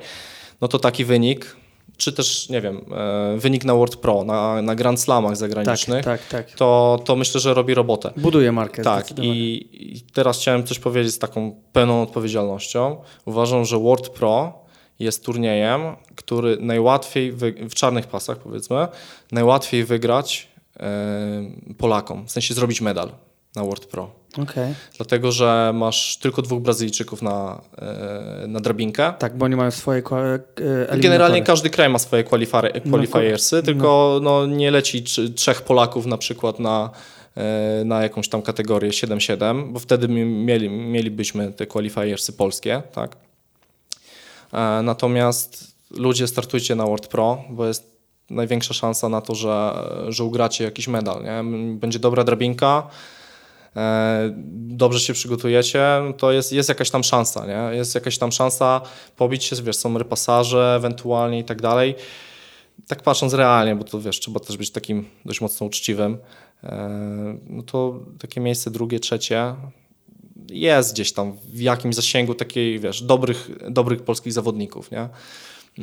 no to taki wynik czy też, nie wiem, e, wynik na World Pro, na, na Grand Slamach zagranicznych, tak, tak, tak. To, to myślę, że robi robotę. Buduje markę. Tak, i, i teraz chciałem coś powiedzieć z taką pełną odpowiedzialnością. Uważam, że World Pro jest turniejem, który najłatwiej, w czarnych pasach powiedzmy, najłatwiej wygrać e, Polakom, w sensie zrobić medal na World Pro. Okay. Dlatego, że masz tylko dwóch Brazylijczyków na, e, na drabinkę. Tak, bo oni mają swoje e, Generalnie każdy kraj ma swoje qualifiersy, no, tylko no. no. nie leci trzech Polaków na przykład na, e, na jakąś tam kategorię 7-7, bo wtedy mieli, mielibyśmy te qualifiersy polskie, tak? Natomiast ludzie startujcie na World Pro, bo jest największa szansa na to, że, że ugracie jakiś medal. Nie? Będzie dobra drabinka, dobrze się przygotujecie, to jest, jest jakaś tam szansa, nie? Jest jakaś tam szansa pobić się, wiesz, są repasaże ewentualnie i tak dalej. Tak patrząc realnie, bo to wiesz, trzeba też być takim dość mocno uczciwym, e, no to takie miejsce drugie, trzecie jest gdzieś tam w jakimś zasięgu takiej, wiesz, dobrych, dobrych polskich zawodników, nie?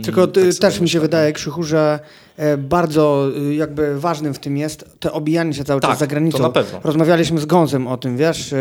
Tylko mm, tak też mi się wydaje, Krzychu, że e, bardzo y, jakby ważnym w tym jest to obijanie się cały tak, czas za granicą. To na pewno. Rozmawialiśmy z Gonzem o tym, wiesz, e,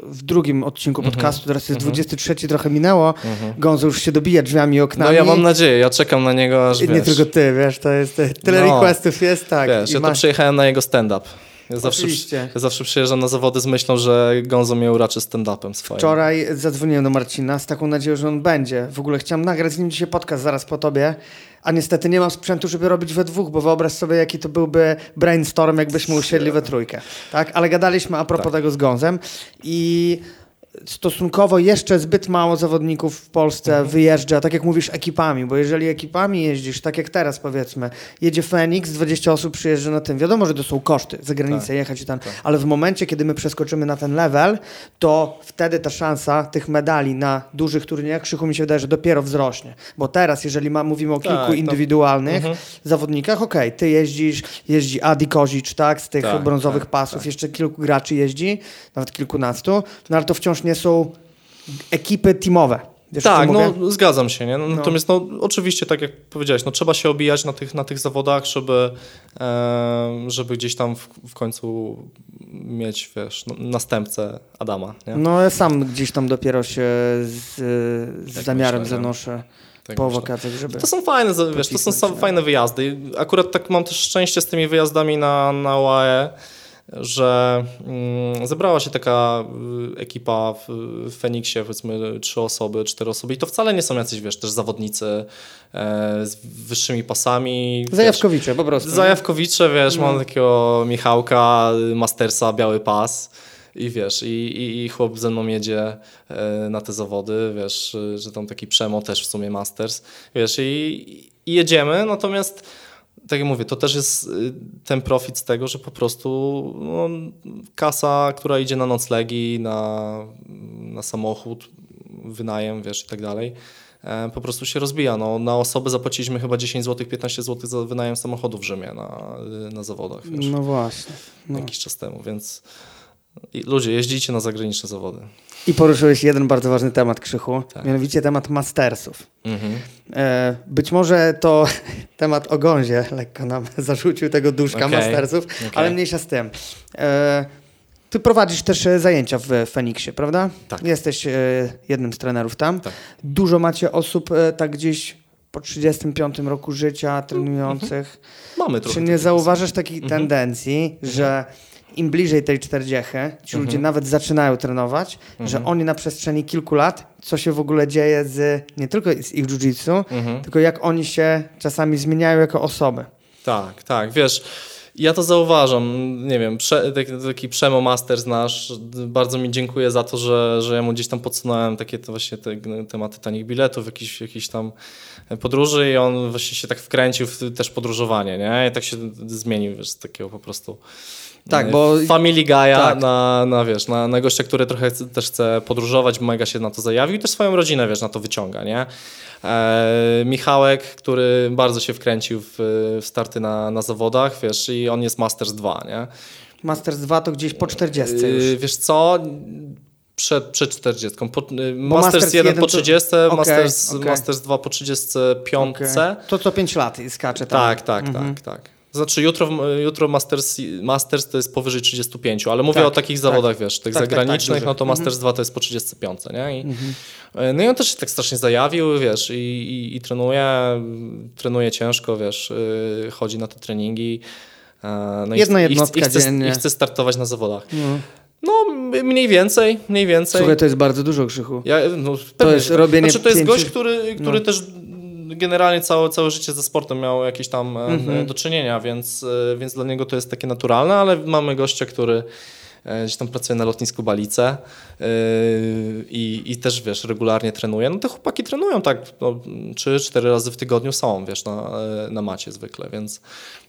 w drugim odcinku -hmm. podcastu, teraz jest mm -hmm. 23, trochę minęło. Mm -hmm. Gonzo już się dobija drzwiami i oknami. No ja mam nadzieję, ja czekam na niego aż, I Nie tylko ty, wiesz, to jest tyle no, requestów jest, tak. Wiesz, ja to przyjechałem na jego stand-up. Ja zawsze, ja zawsze przyjeżdżam na zawody z myślą, że Gonzo mnie uraczy stand-upem swoim. Wczoraj zadzwoniłem do Marcina z taką nadzieją, że on będzie. W ogóle chciałem nagrać z nim dzisiaj podcast zaraz po tobie, a niestety nie mam sprzętu, żeby robić we dwóch, bo wyobraź sobie, jaki to byłby brainstorm, jakbyśmy usiedli we trójkę. Tak? Ale gadaliśmy a propos tak. tego z Gonzem i stosunkowo jeszcze zbyt mało zawodników w Polsce mhm. wyjeżdża, tak jak mówisz, ekipami, bo jeżeli ekipami jeździsz, tak jak teraz powiedzmy, jedzie Phoenix, 20 osób przyjeżdża na tym, wiadomo, że to są koszty, za granicę tak. jechać i tam, tak. ale w momencie, kiedy my przeskoczymy na ten level, to wtedy ta szansa tych medali na dużych turniejach, Krzychu mi się wydaje, że dopiero wzrośnie, bo teraz, jeżeli ma, mówimy o kilku tak, indywidualnych mhm. zawodnikach, okej, okay, ty jeździsz, jeździ Adi Kozic, tak, z tych tak, brązowych tak, pasów, tak. jeszcze kilku graczy jeździ, nawet kilkunastu, no ale to wciąż nie są ekipy teamowe. Wiesz, tak, no zgadzam się. Nie? No, no. Natomiast no, oczywiście, tak jak powiedziałeś, no, trzeba się obijać na tych, na tych zawodach, żeby, e, żeby gdzieś tam w, w końcu mieć wiesz, no, następcę Adama. Nie? No ja sam gdzieś tam dopiero się z, z tak zamiarem myślę, zanoszę. Tak po wakacjach, żeby... To są fajne, wiesz, to są fajne wyjazdy. Akurat tak mam też szczęście z tymi wyjazdami na, na UAE, że mm, zebrała się taka y, ekipa w, Feniksie, powiedzmy trzy osoby, cztery osoby i to wcale nie są jacyś, wiesz, też zawodnicy e, z wyższymi pasami. Zajawkowicze po prostu. Zajawkowicze, wiesz, mam takiego Michałka, Mastersa, biały pas. I wiesz, i, i, i chłop ze mną jedzie e, na te zawody, wiesz, że tam taki przemo też w sumie Masters, wiesz, i, i jedziemy, natomiast tak jak mówię, to też jest y, ten profit z tego, że po prostu no, kasa, która idzie na noclegi, na, na samochód, wynajem, wiesz, i tak dalej, e, po prostu się rozbija. No, na osobę zapłaciliśmy chyba 10 zł, 15 zł za wynajem samochodu w Rzymie na, na zawodach. Wiesz, No właśnie. No. Jakiś czas temu, więc i ludzie, jeździcie na zagraniczne zawody. I poruszyłeś jeden bardzo ważny temat, Krzychu, Tak. mianowicie temat mastersów. Mhm. E, być może to temat o gązie lekko nam zarzucił tego duszka Okej, mastersów, okej. ale mniejsza z tym. E, ty prowadzisz też e, zajęcia w Feniksie, prawda? Tak. Jesteś e, jednym z trenerów tam. Tak. Dużo macie osób tak gdzieś po 35 roku życia trenujących. Mamy trochę Czy nie zauważasz takiej Mhm. tendencji, że im bliżej tej 40, ci ludzie Mhm. nawet zaczynają trenować, że oni na przestrzeni kilku lat, co się w ogóle dzieje z nie tylko z ich jiu-jitsu, Mhm. tylko jak oni się czasami zmieniają jako osoby. Tak, tak, wiesz, ja to zauważam, nie wiem, prze, taki, taki Przemo Masters nasz, bardzo mi dziękuję za to, że, że ja mu gdzieś tam podsunąłem takie to właśnie te tematy tanich biletów, jakichś jakich tam podróży i on właśnie się tak wkręcił w też podróżowanie, nie? I tak się zmienił, wiesz, z takiego po prostu Tak, e, bo- Family Guy'a tak. na, na, wiesz, na, na gościa, który trochę chce, też chce podróżować, mega się na to zajawił i też swoją rodzinę, wiesz, na to wyciąga, nie? E, Michałek, który bardzo się wkręcił w, w starty na, na zawodach, wiesz, i on jest Masters 2, nie? Masters 2 to gdzieś po 40 Yy, już. Wiesz co? Przed, przed 40. Po, Bo Masters, Masters 1 jeden po to- 30, okej, Masters, okej. Masters 2 po 35. Okej. To co 5 lat i skacze tam. Tak, tak, Mhm. tak, tak. Znaczy jutro, jutro Masters, Masters to jest powyżej 35, ale mówię Tak, o takich tak. zawodach, wiesz, tych Tak, tak, tak, zagranicznych, no to Mhm. Masters 2 to jest po 35, nie? I, No i on też się tak strasznie zajawił, wiesz, i, i, i trenuje, trenuje ciężko, wiesz, yy, chodzi na te treningi. e, No Jedna i, jednostka i, chce, dziennie. I chce startować na zawodach. No. No, mniej więcej, mniej więcej. Słuchaj, to jest bardzo dużo, Krzychu. Ja, no, pewnie, jest robienie Znaczy, to jest pięciu- gość, który, który no. też generalnie całe, całe życie ze sportem miał jakieś tam e, Mhm. do czynienia, więc, e, więc dla niego to jest takie naturalne, ale mamy gościa, który e, gdzieś tam pracuje na lotnisku Balice i, i też, wiesz, regularnie trenuje. No te chłopaki trenują tak no, 3-4 razy w tygodniu są, wiesz, na, na macie zwykle, więc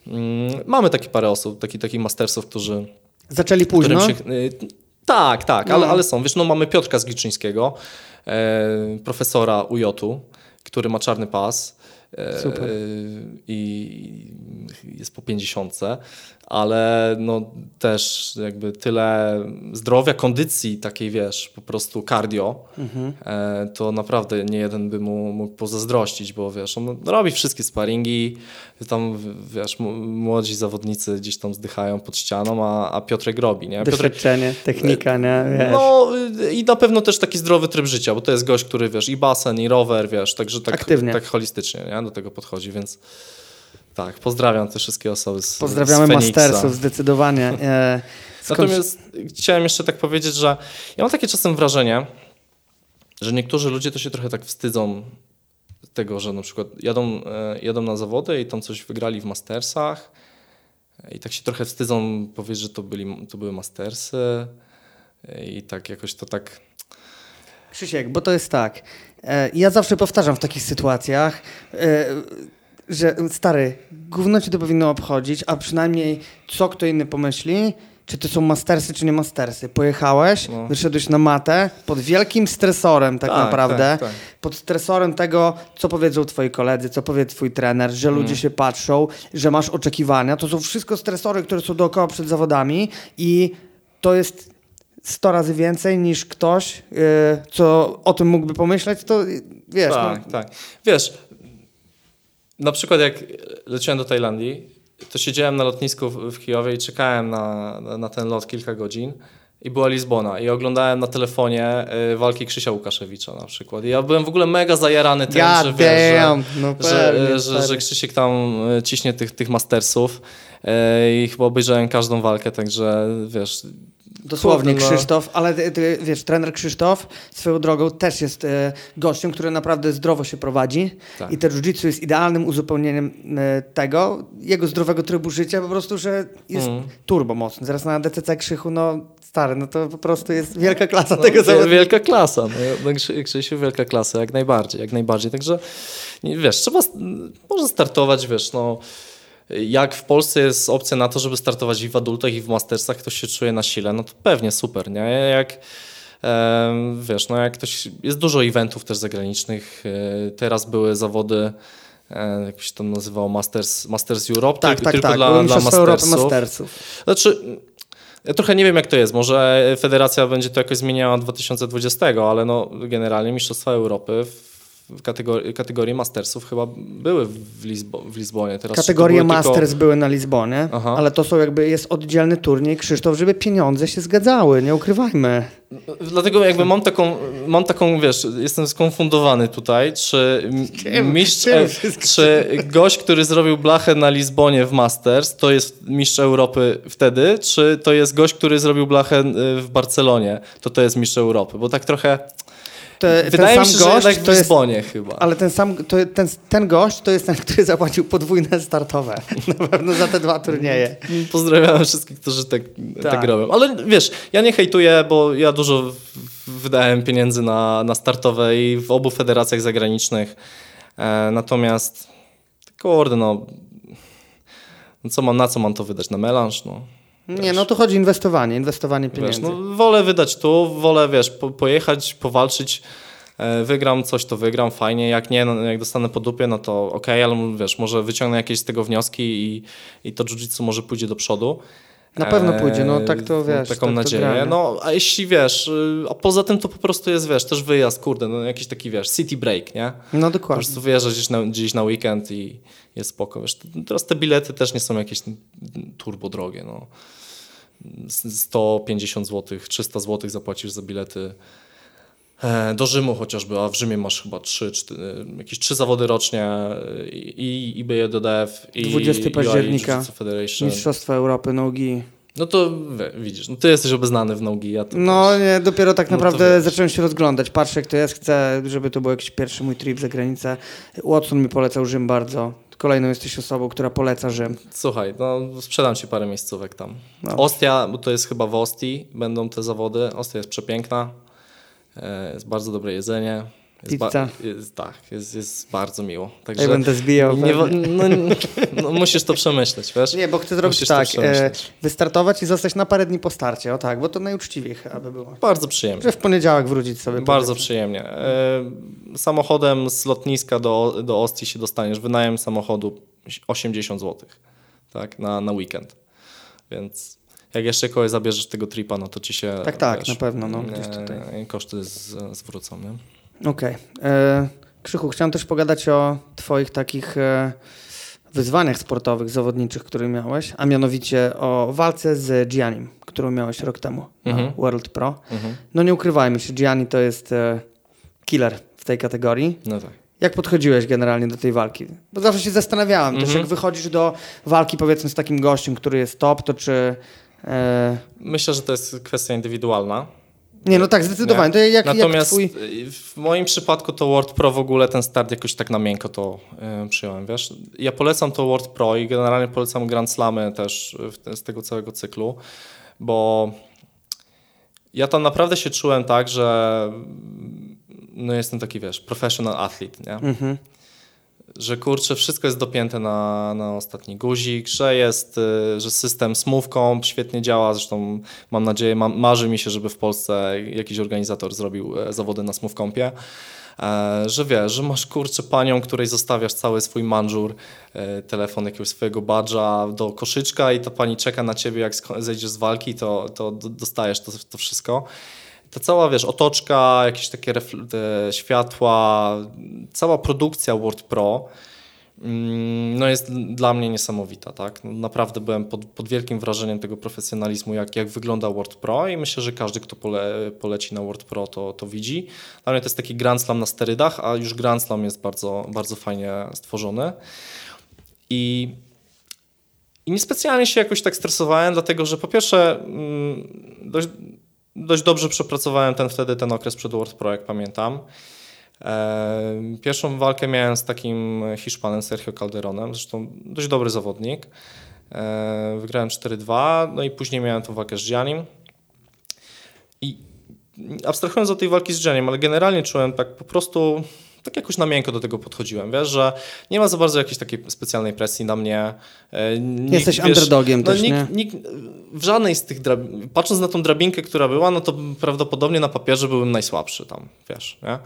mm, mamy takie parę osób, takich taki mastersów, którzy Zaczęli późno. się, tak, tak, No. ale, ale są. Wiesz, no mamy Piotrka Zgliczyńskiego, e, profesora UJ-u, który ma czarny pas. e, Super. I jest po 50, ale no też jakby tyle zdrowia, kondycji takiej, wiesz, po prostu cardio, Mhm. e, to naprawdę nie jeden by mu mógł pozazdrościć, bo wiesz, on robi wszystkie sparingi, tam wiesz, młodzi zawodnicy gdzieś tam zdychają pod ścianą, a, a Piotrek robi, nie? Piotrek, Doświadczenie, technika, nie? Wiesz. no i na pewno też taki zdrowy tryb życia, bo to jest gość, który wiesz, i basen, i rower, wiesz, także tak, Aktywnie. tak holistycznie nie? do tego podchodzi, więc tak, pozdrawiam te wszystkie osoby z Pozdrawiamy z mastersów zdecydowanie. E, skąd- Natomiast chciałem jeszcze tak powiedzieć, że ja mam takie czasem wrażenie, że niektórzy ludzie to się trochę tak wstydzą tego, że na przykład jadą, e, jadą na zawody i tam coś wygrali w mastersach i tak się trochę wstydzą powiedzieć, że to, byli, to były mastersy i tak jakoś to tak... Krzysiek, bo to jest tak. E, ja zawsze powtarzam w takich sytuacjach, e, że stary, gówno cię to powinno obchodzić, a przynajmniej co kto inny pomyśli, czy to są mastersy, czy nie mastersy. Pojechałeś, No. wyszedłeś na matę pod wielkim stresorem tak, Tak, naprawdę. tak, tak. Pod stresorem tego, co powiedzą twoi koledzy, co powie twój trener, że ludzie Mhm. się patrzą, że masz oczekiwania. To są wszystko stresory, które są dookoła przed zawodami i to jest 100 razy więcej niż ktoś, yy, co o tym mógłby pomyśleć, to yy, wiesz, tak, no, tak. Wiesz, na przykład jak leciałem do Tajlandii, to siedziałem na lotnisku w, Kijowie i czekałem na, na, ten lot kilka godzin i była Lizbona i oglądałem na telefonie y, walki Krzysia Łukaszewicza na przykład. I ja byłem w ogóle mega zajarany tym, God że, wiesz, damn, no że, pewnie, że, że, że. Krzysiek tam y, ciśnie tych, tych mastersów y, i chyba obejrzałem każdą walkę, także wiesz... Dosłownie kurde, no. Krzysztof, ale ty, ty, wiesz, trener Krzysztof swoją drogą też jest e, gościem, który naprawdę zdrowo się prowadzi Tak. i te jiu-jitsu jest idealnym uzupełnieniem e, tego, jego zdrowego trybu życia, po prostu, że jest Mm. turbo mocny. Zaraz na DCC Krzychu, no stary, no to po prostu jest wielka klasa No, tego zawodnika. Wielka klasa. No, no, Krzy- Krzysiu wielka klasa, jak najbardziej, jak najbardziej. Także wiesz, trzeba może startować, wiesz, no jak w Polsce jest opcja na to, żeby startować i w adultach, i w mastersach, ktoś się czuje na sile, no to pewnie super, nie? Jak wiesz, no jak ktoś, jest dużo eventów też zagranicznych, e, teraz były zawody e, jak się to nazywało, Masters, Masters Europe, Tak, tylko, tak, tylko tak, dla, dla Mastersów. Mastersów. Znaczy, ja trochę nie wiem jak to jest. Może federacja będzie to jakoś zmieniała 2020, ale no generalnie Mistrzostwa Europy w kategorii, kategorii Mastersów chyba były w, Lizbo, w Lizbonie. Teraz Kategorie były tylko- Masters były na Lizbonie, Aha. ale to są jakby, jest oddzielny turniej, Krzysztof, żeby pieniądze się zgadzały, nie ukrywajmy. Dlatego jakby mam taką, mam taką, wiesz, jestem skonfundowany tutaj, czy Czym? mistrz, Czym e, czy gość, który zrobił blachę na Lizbonie w Masters, to jest mistrz Europy wtedy, czy to jest gość, który zrobił blachę e, w Barcelonie, to to jest mistrz Europy, bo tak trochę, Te, wydaje ten mi sam się, że gość jednak w to jest Lizbonie chyba. Ale ten sam, to, ten, ten gość to jest ten, który zapłacił podwójne startowe. Na pewno za te dwa turnieje. Pozdrawiam wszystkich, którzy tak, tak. Tak. robią. Ale wiesz, ja nie hejtuję, bo ja dużo w- wydałem pieniędzy na, na startowe i w obu federacjach zagranicznych. E, natomiast, kurde, no, no co mam, na co mam to wydać? Na melanż? No. Nie, no to chodzi inwestowanie, inwestowanie Wiesz, pieniędzy. no, wolę wydać tu, wolę, wiesz, po, pojechać, powalczyć, e, wygram coś, to wygram, fajnie, jak nie, no, jak dostanę po dupie, no to okej, ale wiesz, może wyciągnę jakieś z tego wnioski i, i to jiu-jitsu może pójdzie do przodu. Na pewno pójdzie, no tak to E, wiesz. Taką tak nadzieję. No, a jeśli wiesz, y, a poza tym to po prostu jest, wiesz, też wyjazd, kurde, no jakiś taki, wiesz, city break, nie? No Po dokładnie. prostu wyjeżdżasz gdzieś na, gdzieś na weekend i jest spoko, wiesz. Teraz te bilety też nie są jakieś turbo drogie, no. 150 zł, 300 zł zapłacisz za bilety do Rzymu chociażby, a w Rzymie masz chyba 3, 4, jakieś trzy zawody rocznie e, i IBJDF i 20 UI października. Federation. Mistrzostwa Europy nogi. No to widzisz, no ty jesteś obeznany w nogi, ja No wiesz. nie, dopiero tak No naprawdę wiesz. zacząłem się rozglądać. Patrzę, jak to jest. Chcę, żeby to był jakiś pierwszy mój trip za granicę. Watson mi polecał Rzym bardzo. Kolejną jesteś osobą, która poleca Rzym. Słuchaj, no sprzedam ci parę miejscówek tam. No. Ostia, bo to jest chyba w Ostii, będą te zawody. Ostia jest przepiękna, e, jest bardzo dobre jedzenie. Jest Pizza. jest, tak, jest, jest bardzo miło. Także Ja będę zbijał. nie, no, no, musisz to przemyśleć, wiesz? Nie, bo chcę zrobić Musisz tak, e, wystartować i zostać na parę dni po starcie, o tak, bo to najuczciwiej chyba by było. Bardzo przyjemnie. Że w poniedziałek wrócić sobie. Bardzo powiedzmy. przyjemnie. E, samochodem z lotniska do, do Ostii się dostaniesz. Wynajem samochodu 80 zł tak, na, na weekend. Więc jak jeszcze kogoś zabierzesz tego tripa, no to ci się. Tak, tak, na pewno, no, gdzieś e, tutaj. koszty z, zwrócą. Nie? Okej. E, Krzychu, chciałem też pogadać o twoich takich e, wyzwaniach sportowych, zawodniczych, które miałeś, a mianowicie o walce z Giannim, którą miałeś rok temu Mhm. na World Pro. Mhm. No nie ukrywajmy się, Gianni to jest killer w tej kategorii. No tak. Jak podchodziłeś generalnie do tej walki? Bo zawsze się zastanawiałem, też Mhm. jak wychodzisz do walki powiedzmy z takim gościem, który jest top, to czy... E, Myślę, że to jest kwestia indywidualna. nie, no tak, zdecydowanie. To jak, jak Natomiast twój... y, w moim przypadku to World Pro w ogóle ten start jakoś tak na miękko to y, przyjąłem, wiesz. Ja polecam to World Pro i generalnie polecam Grand Slamy też w z tego całego cyklu, bo ja tam naprawdę się czułem tak, że no jestem taki, wiesz, professional athlete, nie? Mhm. Że kurczę, wszystko jest dopięte na, na ostatni guzik, że jest, y, że system Smooth świetnie działa, zresztą mam nadzieję, marzy mi się, żeby w Polsce jakiś organizator zrobił e, zawody na Smooth Compie, e, że wiesz, że masz kurczę panią, której zostawiasz cały swój manżur, e, telefon jakiegoś swojego badża do koszyczka i ta pani czeka na ciebie, jak zejdziesz z walki, to, to dostajesz to, to wszystko. Ta cała, wiesz, otoczka, jakieś takie światła, cała produkcja World Pro mm, no jest dla mnie niesamowita. Tak? No, naprawdę byłem pod, pod, wielkim wrażeniem tego profesjonalizmu, jak, jak wygląda World Pro i myślę, że każdy, kto pole, poleci na World Pro, to, to widzi. Dla mnie to jest taki Grand Slam na sterydach, a już Grand Slam jest bardzo, bardzo fajnie stworzony. I i niespecjalnie się jakoś tak stresowałem, dlatego że po pierwsze mm, dość, dość dobrze przepracowałem ten wtedy ten okres przed World Pro, jak pamiętam. E, pierwszą walkę miałem z takim Hiszpanem Sergio Calderonem, zresztą dość dobry zawodnik. E, wygrałem 4-2, no i później miałem tą walkę z Giannim. I abstrahując od tej walki z Giannim, ale generalnie czułem tak po prostu tak jakoś na miękko do tego podchodziłem, wiesz, że nie ma za bardzo jakiejś takiej specjalnej presji na mnie. E, nikt, Jesteś wiesz, underdogiem no, też, nikt, nie? Nikt, w żadnej z tych, patrząc na tą drabinkę, która była, no to prawdopodobnie na papierze byłem najsłabszy tam, wiesz, nie?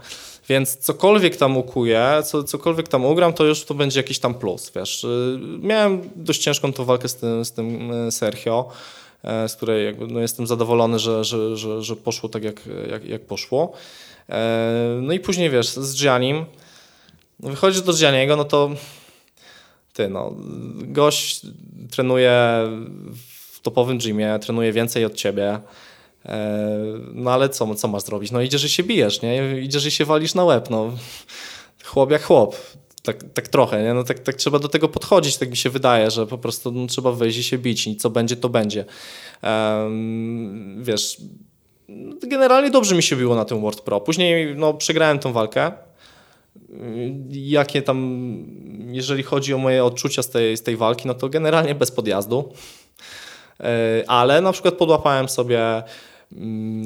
Więc cokolwiek tam ukuję, co, cokolwiek tam ugram, to już to będzie jakiś tam plus, wiesz. Y, miałem dość ciężką tą walkę z tym, z tym y, Sergio, e, z której jakby, no jestem zadowolony, że, że, że, że poszło tak, jak, jak, jak poszło. E, no i później wiesz, z Giannim, wychodzisz do Gianniego, no to ty, no, gość trenuje w topowym gymie, trenuje więcej od ciebie. E, no ale co, co masz zrobić? No idziesz i się bijesz, nie? Idziesz i się walisz na łeb, no. Chłop jak chłop. Tak, tak trochę, nie? No tak, tak trzeba do tego podchodzić, tak mi się wydaje, że po prostu no, trzeba wejść i się bić i co będzie, to będzie. Um, wiesz, generalnie dobrze mi się było na tym World Pro. Później no, przegrałem tą walkę. Jakie tam, jeżeli chodzi o moje odczucia z tej, z tej walki, no to generalnie bez podjazdu. E, ale na przykład podłapałem sobie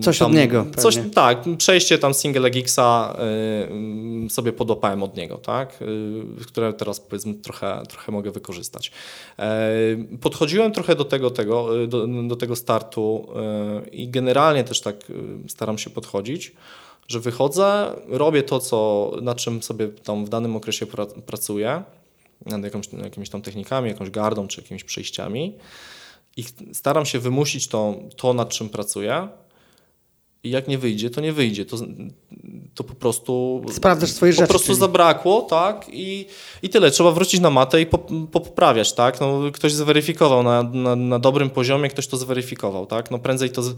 coś tam, od niego. Coś, tak, przejście tam single Giggsa y, sobie podłapałem od niego, tak, y, które teraz powiedzmy trochę, trochę mogę wykorzystać. Y, podchodziłem trochę do tego, tego, y, do, do tego startu y, i generalnie też tak y, staram się podchodzić, że wychodzę, robię to, co, nad czym sobie tam w danym okresie pra, pracuję, nad jakąś, jakimiś tam technikami, jakąś gardą czy jakimiś przejściami i staram się wymusić to, to nad czym pracuję. I jak nie wyjdzie, to nie wyjdzie. To, to po prostu. Sprawdzasz swoje po rzeczy. Po prostu czyli... zabrakło, tak? I, I tyle. Trzeba wrócić na matę i poprawiać, tak? No, ktoś zweryfikował na, na, na, dobrym poziomie, ktoś to zweryfikował, tak? No prędzej to z,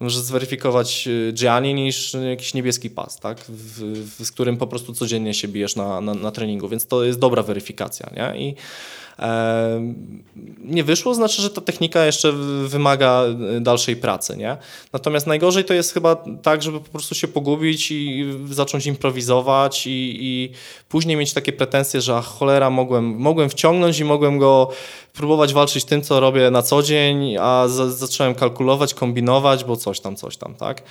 może zweryfikować y, Gianni niż jakiś niebieski pas, tak? W, w, z którym po prostu codziennie się bijesz na, na, na treningu, więc to jest dobra weryfikacja, nie? I nie wyszło, znaczy, że ta technika jeszcze wymaga e, dalszej pracy, nie? Natomiast najgorzej to jest chyba tak, żeby po prostu się pogubić i zacząć improwizować i, i później mieć takie pretensje, że ach, cholera, mogłem, mogłem wciągnąć i mogłem go próbować walczyć tym, co robię na co dzień, a zacząłem kalkulować, kombinować, bo coś tam, coś tam, tak?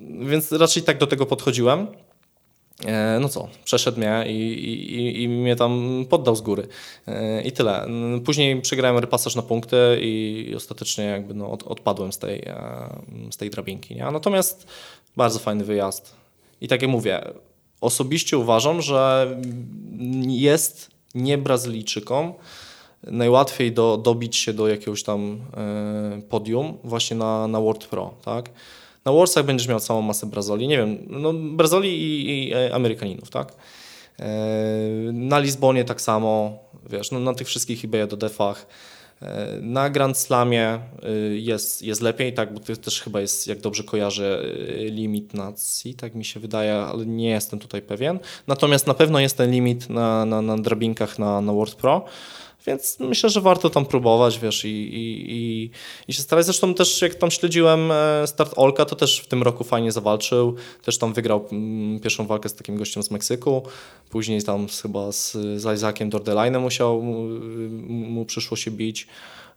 Więc raczej tak do tego podchodziłem. E, no co, przeszedł mnie i, i, i mnie tam poddał z góry. E, I tyle. Później przegrałem repasaż na punkty i ostatecznie jakby no od, odpadłem z tej, e, z tej drabinki. Nie? Natomiast bardzo fajny wyjazd. I tak jak mówię, osobiście uważam, że jest nie Brazylijczykom najłatwiej do, dobić się do jakiegoś tam podium właśnie na, na World Pro, tak? Na Warsach będziesz miał całą masę Brazoli, nie wiem, no Brazoli i, i Amerykaninów, tak? E, na Lizbonie tak samo, wiesz, no, na tych wszystkich eBay do defach. E, na Grand Slamie jest, jest lepiej, tak, bo to też chyba jest, jak dobrze kojarzę, limit nacji, tak mi się wydaje, ale nie jestem tutaj pewien. Natomiast na pewno jest ten limit na, na, na drabinkach na, na World Pro. Więc myślę, że warto tam próbować, wiesz, i, i, i, i się starać. Zresztą też jak tam śledziłem e, start Olka, to też w tym roku fajnie zawalczył. Też tam wygrał mm, pierwszą walkę z takim gościem z Meksyku. Później tam chyba z, z Isaakiem Dordelinem musiał, mu przyszło się bić.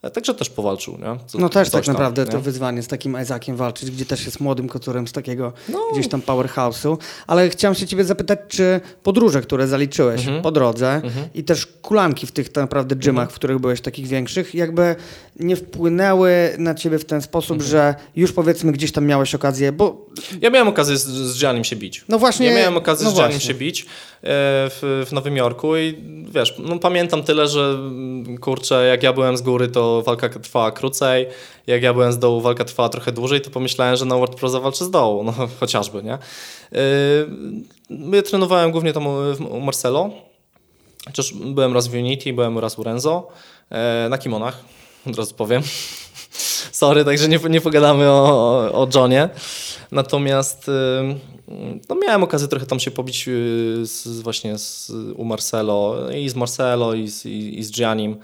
Także też powalczył, nie? Co, no też tak naprawdę to wyzwanie z takim Isaakiem walczyć, gdzie też jest młodym koturem z takiego no. gdzieś tam powerhouse'u. Ale chciałem się ciebie zapytać, czy podróże, które zaliczyłeś mhm. po drodze mhm. i też kulanki w tych tak naprawdę gymach, mhm. w których byłeś takich większych, jakby nie wpłynęły na ciebie w ten sposób, mhm. że już powiedzmy gdzieś tam miałeś okazję, bo... Ja miałem okazję z, z Giannim się bić. No właśnie. Ja miałem okazję no z Giannim się bić w, w Nowym Jorku i wiesz, no pamiętam tyle, że mm, kurczę, jak ja byłem z góry, to walka trwała krócej, jak ja byłem z dołu, walka trwała trochę dłużej, to pomyślałem, że na World Pro zawalczę z dołu, no chociażby, nie? Yy, trenowałem głównie tam u Marcelo, Chociaż byłem raz w Unity, byłem raz u Renzo, e, na kimonach, od razu powiem. Sorry, także nie, nie pogadamy o, o Johnie. Natomiast no miałem okazję trochę tam się pobić z, właśnie z, u Marcelo i z Marcelo i z, i, i z Giannim,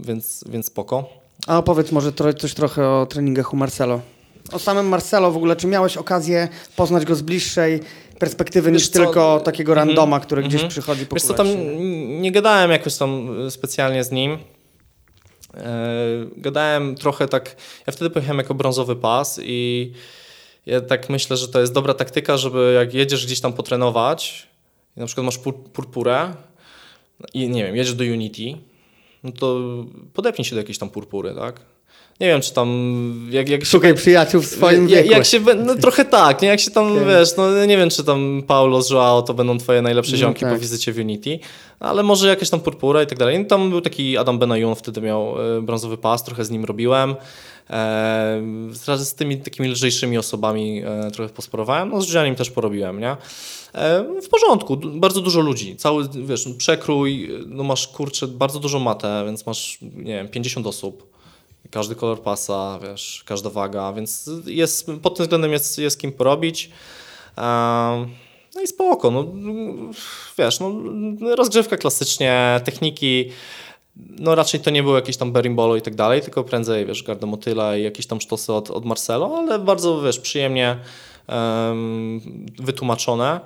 więc, więc spoko. A opowiedz może coś trochę o treningach u Marcelo. O samym Marcelo w ogóle, czy miałeś okazję poznać go z bliższej perspektywy Wiesz niż co? tylko takiego mhm. randoma, który mm -hmm. gdzieś przychodzi po Wiesz co, tam nie gadałem jakoś tam specjalnie z nim. E, gadałem trochę tak, ja wtedy pojechałem jako brązowy pas i ja tak myślę, że to jest dobra taktyka, żeby jak jedziesz gdzieś tam potrenować, na przykład masz pur purpurę i nie wiem, jedziesz do Unity, no to podepnij się do jakiejś tam purpury, tak? Nie wiem, czy tam... Jak, jak Szukaj się, przyjaciół w swoim wieku. Jak się, no trochę tak, nie? Jak się tam, okay. wiesz, no nie wiem, czy tam Paulo z Joao to będą twoje najlepsze no ziomki no tak. po wizycie w Unity, ale może jakaś tam purpura i tak dalej. No, tam był taki Adam Benayoun, wtedy miał e, brązowy pas, trochę z nim robiłem. E, z tymi takimi lżejszymi osobami e, trochę posporowałem, no z Giannim też porobiłem, nie? E, w porządku, bardzo dużo ludzi, cały, wiesz, przekrój, no masz, kurczę, bardzo dużą matę, więc masz, nie wiem, 50 osób każdy kolor pasa, wiesz, każda waga, więc jest, pod tym względem jest, jest kim porobić. No i spoko, no, wiesz, no, rozgrzewka klasycznie, techniki, no raczej to nie było jakieś tam berimbolo i tak dalej, tylko prędzej, wiesz, garda motyla i jakieś tam sztosy od, od Marcelo, ale bardzo, wiesz, przyjemnie um, wytłumaczone.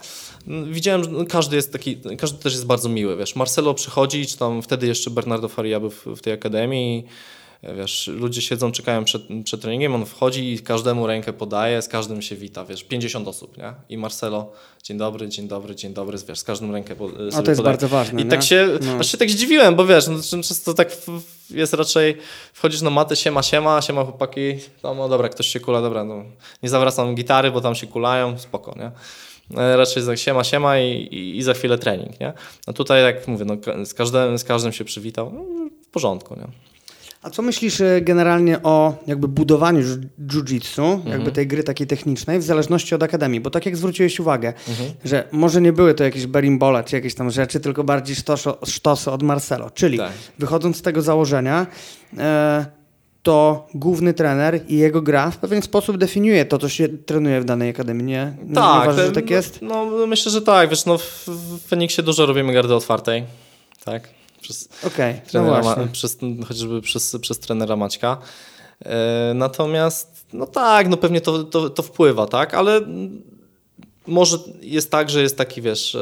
Widziałem, że każdy jest taki, każdy też jest bardzo miły, wiesz, Marcelo przychodzi, czy tam wtedy jeszcze Bernardo Faria był w, w tej akademii Wiesz, ludzie siedzą, czekają przed, przed treningiem, on wchodzi i każdemu rękę podaje, z każdym się wita, wiesz, 50 osób, nie? I Marcelo, dzień dobry, dzień dobry, dzień dobry, wiesz, z każdym rękę po, sobie A to jest podaje. bardzo ważne, I nie? tak się, no. aż się tak zdziwiłem, bo wiesz, no, często tak jest raczej, wchodzisz na matę, siema, siema, siema chłopaki, no, no dobra, ktoś się kula, dobra, no, nie zawracam gitary, bo tam się kulają, spoko, nie? E, raczej za siema, siema i, i, i, za chwilę trening, nie? No tutaj, jak mówię, no, z, każdym, z każdym się przywitał, no, w porządku, nie? A co myślisz e, generalnie o jakby budowaniu jiu-jitsu, mhm. jakby tej gry takiej technicznej, w zależności od akademii? Bo tak jak zwróciłeś uwagę, mhm. że może nie były to jakieś berimbola czy jakieś tam rzeczy, tylko bardziej sztosy od Marcelo. Czyli tak. wychodząc z tego założenia, e, to główny trener i jego gra w pewien sposób definiuje to, co się trenuje w danej akademii, nie? nie tak, uważasz, że tak jest? No, no, myślę, że tak. Wiesz, no, w, w Feniksie dużo robimy gardy otwartej, tak? Przez okay, no trenera, no przez, chociażby przez, przez trenera Maćka. E, natomiast, no tak, no pewnie to, to, to wpływa, tak, ale może jest tak, że jest taki, wiesz...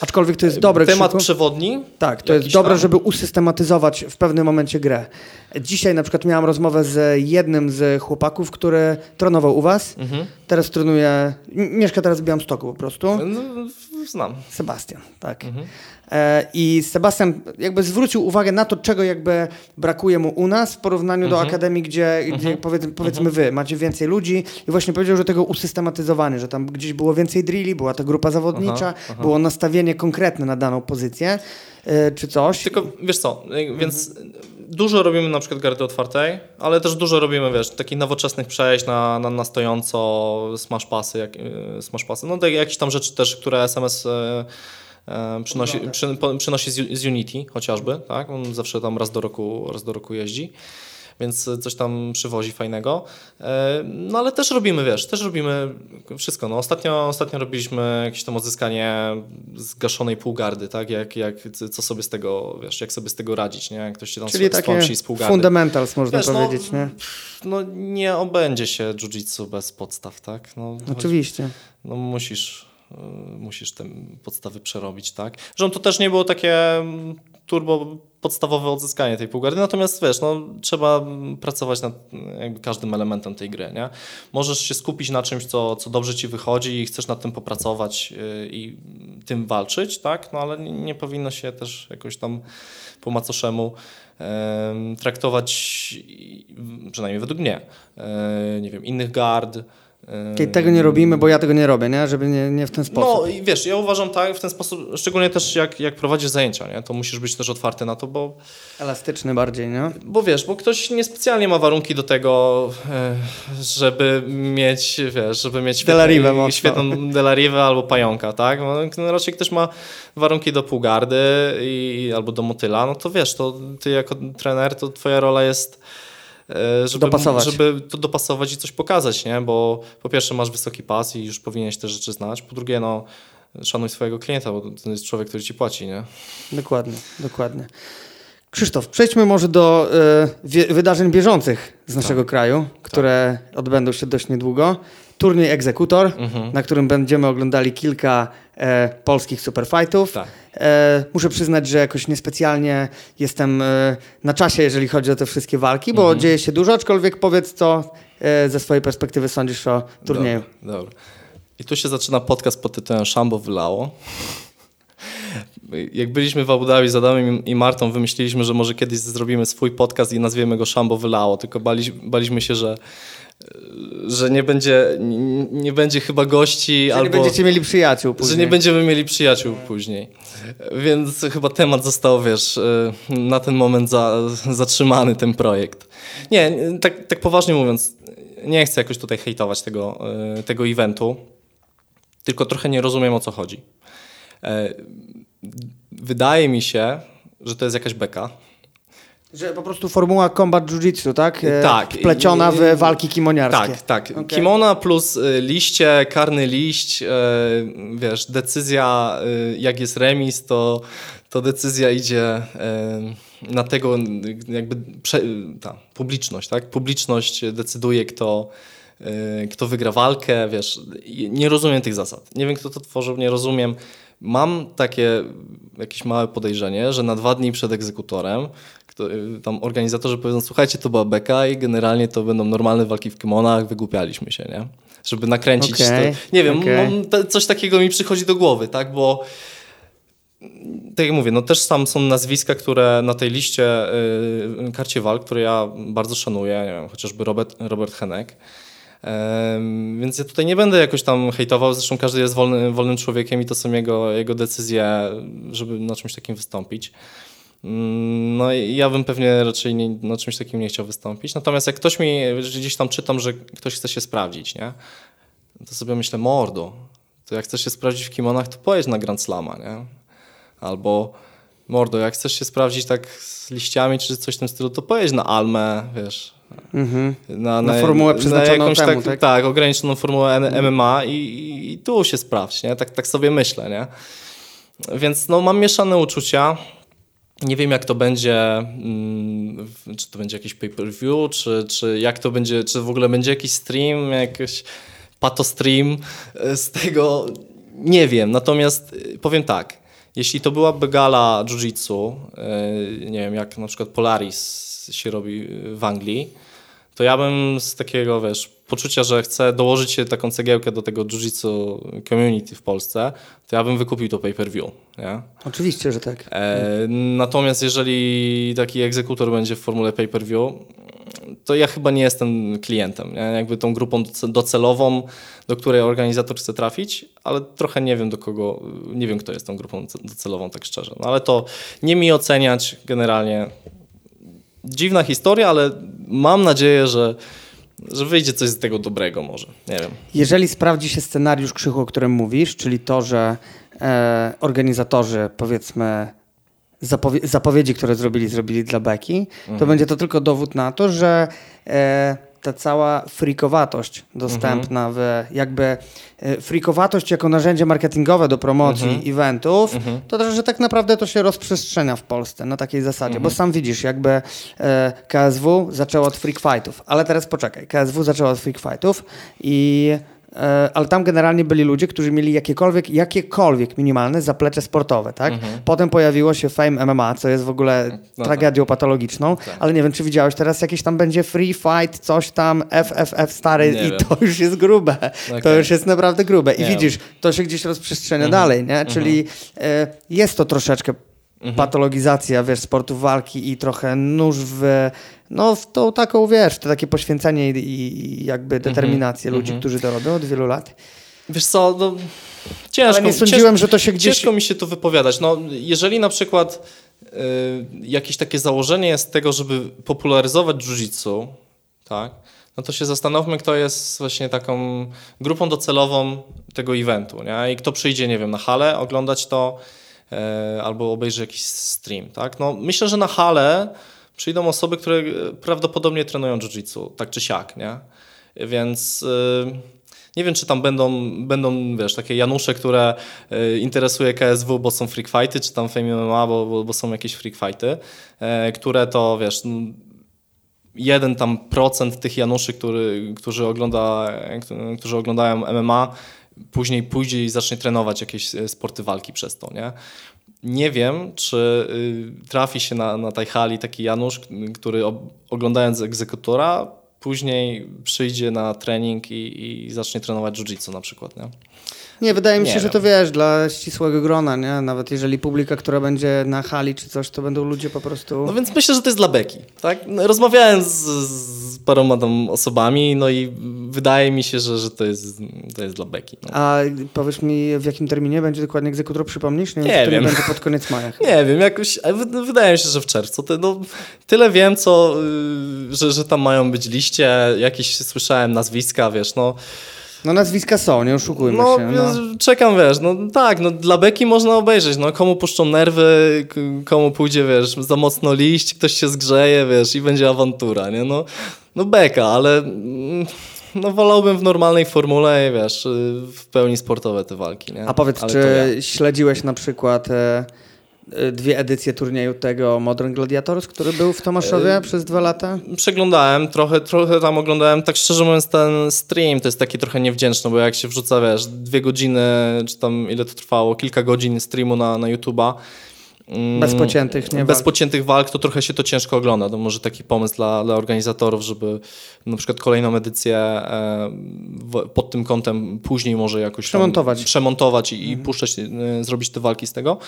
Aczkolwiek to jest dobre. Temat Krzyku. przewodni. Tak, to jest dobre, tam. żeby usystematyzować w pewnym momencie grę. Dzisiaj na przykład miałam rozmowę z jednym z chłopaków, który trenował u was. Mhm. Teraz trenuje, mieszka teraz w Białymstoku po prostu. No, znam. Sebastian, tak. Mhm. E, I Sebastian jakby zwrócił uwagę na to, czego jakby brakuje mu u nas w porównaniu mhm. do akademii, gdzie, mhm. gdzie powiedz, powiedzmy mhm. wy macie więcej ludzi i właśnie powiedział, że tego usystematyzowanie, że tam gdzieś było więcej drilli, była ta grupa zawodnicza, aha, aha. było nastawienie konkretne na daną pozycję e, czy coś. Tylko wiesz co, więc mhm. dużo robimy na przykład gardy otwartej, ale też dużo robimy, wiesz, takich nowoczesnych przejść na, na, na stojąco, smash pasy, jak, e, smash pasy, no tak, jakieś tam rzeczy też, które SMS E, przynosi, przy, przynosi z, Unity chociażby, tak? On zawsze tam raz do roku, raz do roku jeździ więc coś tam przywozi fajnego. E, no ale też robimy, wiesz, też robimy wszystko. No, ostatnio, ostatnio robiliśmy jakieś tam odzyskanie zgaszonej półgardy, tak? Jak, jak, co sobie z tego, wiesz, jak sobie z tego radzić, nie? Jak ktoś się tam Czyli takie z półgardy. fundamentals można wiesz, no, powiedzieć, no, nie? No nie obędzie się jiu-jitsu bez podstaw, tak? No, Oczywiście. no musisz Y, musisz te podstawy przerobić, tak? Że to też nie było takie turbo podstawowe odzyskanie tej półgardy, natomiast wiesz, no, trzeba pracować nad każdym elementem tej gry, nie? Możesz się skupić na czymś, co, co dobrze ci wychodzi i chcesz nad tym popracować yy, i tym walczyć, tak? No ale nie, powinno się też jakoś tam po macoszemu traktować, przynajmniej według mnie, yy, nie wiem, innych gard, Tego nie robimy, bo ja tego nie robię, nie? Żeby nie, nie w ten sposób. No i wiesz, ja uważam tak w ten sposób, szczególnie też jak, jak prowadzisz zajęcia, nie? to musisz być też otwarty na to, bo, Elastyczny bardziej, nie? bo wiesz, bo ktoś niespecjalnie ma warunki do tego, e, żeby mieć, wiesz, żeby mieć świetną, świetną delarivę albo pająka, tak? No, raczej ktoś ma warunki do półgardy i, albo do motyla, no to wiesz, to ty jako trener, to twoja rola jest żeby, Dopasować. żeby to dopasować i coś pokazać, nie? Bo po pierwsze masz wysoki pas i już powinieneś te rzeczy znać, po drugie no szanuj swojego klienta, bo to jest człowiek, który ci płaci, nie? Dokładnie, dokładnie. Krzysztof, przejdźmy może do e, wie, wydarzeń bieżących z naszego kraju, które odbędą się dość niedługo. Turniej Egzekutor, na którym będziemy oglądali kilka e, polskich superfightów. Tak. E, muszę przyznać, że jakoś niespecjalnie jestem e, na czasie, jeżeli chodzi o te wszystkie walki, bo dzieje się dużo, aczkolwiek powiedz, co e, ze swojej perspektywy sądzisz o turnieju. Dobra, dobra. I tu się zaczyna podcast pod tytułem Szambo wylało. Jak byliśmy w Abu Dhabi z Adamem i Martą, wymyśliliśmy, że może kiedyś zrobimy swój podcast i nazwiemy go Szambo wylało, tylko bali, baliśmy się, że, że nie będzie, nie, będzie chyba gości Że albo... nie będziecie mieli przyjaciół Że później. nie będziemy mieli przyjaciół później. Więc chyba temat został, wiesz, y, na ten moment za, zatrzymany ten projekt. Nie, tak, tak poważnie mówiąc, nie chcę jakoś tutaj hejtować tego, y, tego eventu, tylko trochę nie rozumiem o co chodzi. E, Wydaje mi się, że to jest jakaś beka. Że po prostu formuła combat jiu-jitsu, tak? E, Tak. Wpleciona w walki kimoniarskie. Tak, tak. Okej. Kimona plus y, liście, karny liść, y, wiesz, decyzja, jak jest remis, to, to decyzja idzie na tego, jakby ta, publiczność, tak? Publiczność decyduje, kto, kto wygra walkę, wiesz. Nie rozumiem tych zasad. Nie wiem, kto to tworzył, nie rozumiem. Mam takie jakieś małe podejrzenie, że na dwa dni przed egzekutorem kto, y, tam organizatorzy powiedzą, słuchajcie, to była beka i generalnie to będą normalne walki w kimonach, wygłupialiśmy się, nie? Żeby nakręcić Okej, to. Nie wiem, mam, te, coś takiego mi przychodzi do głowy, tak? Bo tak jak mówię, no też tam są nazwiska, które na tej liście y, karcie walk, które ja bardzo szanuję, nie wiem, chociażby Robert, Robert Henek. Więc ja tutaj nie będę jakoś tam hejtował, zresztą każdy jest wolny, wolnym człowiekiem i to są jego, jego decyzje, żeby na czymś takim wystąpić. Mm, No i ja bym pewnie raczej nie, na czymś takim nie chciał wystąpić. Natomiast jak ktoś mi, gdzieś tam czytam, że ktoś chce się sprawdzić, nie? To sobie myślę, mordo, to jak chcesz się sprawdzić w kimonach, to pojedź na Grand Slama, nie? Albo mordo, jak chcesz się sprawdzić tak z liściami czy coś w tym stylu, to pojedź na Almę, wiesz, Mhm. na, Na formułę przeznaczoną temu, tak? tak? ograniczoną formułę MMA i, i, i tu się sprawdź, nie? Tak, tak sobie myślę, nie? Więc no, mam mieszane uczucia. Nie wiem, jak to będzie, mm, czy to będzie jakiś pay-per-view, czy, czy jak to będzie, czy w ogóle będzie jakiś stream, jakiś patostream e, z tego, nie wiem. Natomiast e, powiem tak, jeśli to byłaby gala jiu-jitsu, e, nie wiem, jak na przykład Polaris się robi w Anglii, to ja bym z takiego, wiesz, poczucia, że chcę dołożyć się taką cegiełkę do tego jiu-jitsu community w Polsce, to ja bym wykupił to pay-per-view, nie? Oczywiście, że tak. E, natomiast jeżeli taki egzekutor będzie w formule pay-per-view, to ja chyba nie jestem klientem, nie? jakby tą grupą doce- docelową, do której organizator chce trafić, ale trochę nie wiem do kogo, nie wiem kto jest tą grupą ce- docelową, tak szczerze. No ale to nie mi oceniać generalnie. Dziwna historia, ale mam nadzieję, że, że wyjdzie coś z tego dobrego może, nie wiem. Jeżeli sprawdzi się scenariusz krzychu, o którym mówisz, czyli to, że e, organizatorzy, powiedzmy, zapowie- zapowiedzi, które zrobili, zrobili dla Beki, to będzie to tylko dowód na to, że e, ta cała frikowatość dostępna w jakby e, frikowatość jako narzędzie marketingowe do promocji eventów, to też, że tak naprawdę to się rozprzestrzenia w Polsce na takiej zasadzie, bo sam widzisz, jakby e, KSW zaczęło od freak fightów, ale teraz poczekaj, KSW zaczęło od freak fightów i ale tam generalnie byli ludzie, którzy mieli jakiekolwiek, jakiekolwiek minimalne zaplecze sportowe, tak? Potem pojawiło się Fame MMA, co jest w ogóle No tragedią patologiczną, ale nie wiem, czy widziałeś teraz jakiś tam będzie free fight, coś tam, FFF stary Nie i wiem. to już jest grube. To Okej. już jest naprawdę grube. I Nie widzisz, to się gdzieś rozprzestrzenia dalej, nie? Czyli e, jest to troszeczkę mhm. patologizacja, wiesz, sportów walki i trochę nóż w, no, w tą taką, wiesz, to takie poświęcenie i, i jakby mhm. determinację mhm. ludzi, którzy to robią od wielu lat. Wiesz co, no, ciężko, Ale nie sądziłem, ciężko, że to się gdzieś... Ciężko mi się tu wypowiadać. No, jeżeli na przykład y, jakieś takie założenie jest tego, żeby popularyzować jiu-jitsu, tak, no to się zastanówmy, kto jest właśnie taką grupą docelową tego eventu, nie? I kto przyjdzie, nie wiem, na halę oglądać to e, albo obejrzy jakiś stream, tak? No myślę, że na halę przyjdą osoby, które prawdopodobnie trenują jiu-jitsu, tak czy siak, nie? Więc... E, nie wiem, czy tam będą, będą wiesz, takie Janusze, które y, interesuje KSW, bo są freak fighty, czy tam Fame MMA, bo, bo, bo są jakieś freak fighty, które to, wiesz, jeden tam procent tych Januszy, który, którzy, ogląda, którzy oglądają MMA, później pójdzie i zacznie trenować jakieś e, sporty walki przez to, nie? Nie wiem, czy y, trafi się na, na tej hali taki Janusz, który oglądając egzekutora, później przyjdzie na trening i, i zacznie trenować jiu-jitsu na przykład, nie? Nie, wydaje mi się, że to wiesz, dla ścisłego grona, nie? Nawet jeżeli publika, która będzie na hali czy coś, to będą ludzie po prostu... No więc myślę, że to jest dla beki, tak? Rozmawiałem z, z paroma tam osobami, no i wydaje mi się, że, że to, jest, to jest dla beki. No. A powiesz mi, w jakim terminie będzie dokładnie egzekutor, przypomnisz? Nie, nie wiem, wiem. nie będzie pod koniec maja. Nie wiem, jakoś, wydaje mi się, że w czerwcu. No, tyle wiem, co, y, że, że tam mają być liście, jakieś słyszałem nazwiska, wiesz, no... No nazwiska są, nie oszukujmy no, się. No. Czekam, wiesz, no tak, no dla beki można obejrzeć, no komu puszczą nerwy, komu pójdzie, wiesz, za mocno liść, ktoś się zgrzeje, wiesz, i będzie awantura, nie, no, no beka, ale mm, no wolałbym w normalnej formule, wiesz, w pełni sportowe te walki, nie. A powiedz, ale czy ja. śledziłeś na przykład... E dwie edycje turnieju tego Modern Gladiators, który był w Tomaszowie e, przez dwa lata? Przeglądałem, trochę, trochę tam oglądałem. Tak szczerze mówiąc, ten stream to jest taki trochę niewdzięczny, bo jak się wrzuca, wiesz, dwie godziny, czy tam ile to trwało, kilka godzin streamu na, na YouTube'a, bez pociętych, nie? Bez walk. pociętych walk to trochę się to ciężko ogląda. To może taki pomysł dla, dla organizatorów, żeby na przykład kolejną edycję e, w, pod tym kątem później może jakoś przemontować, przemontować i, mhm. puszczać, e, zrobić te walki z tego.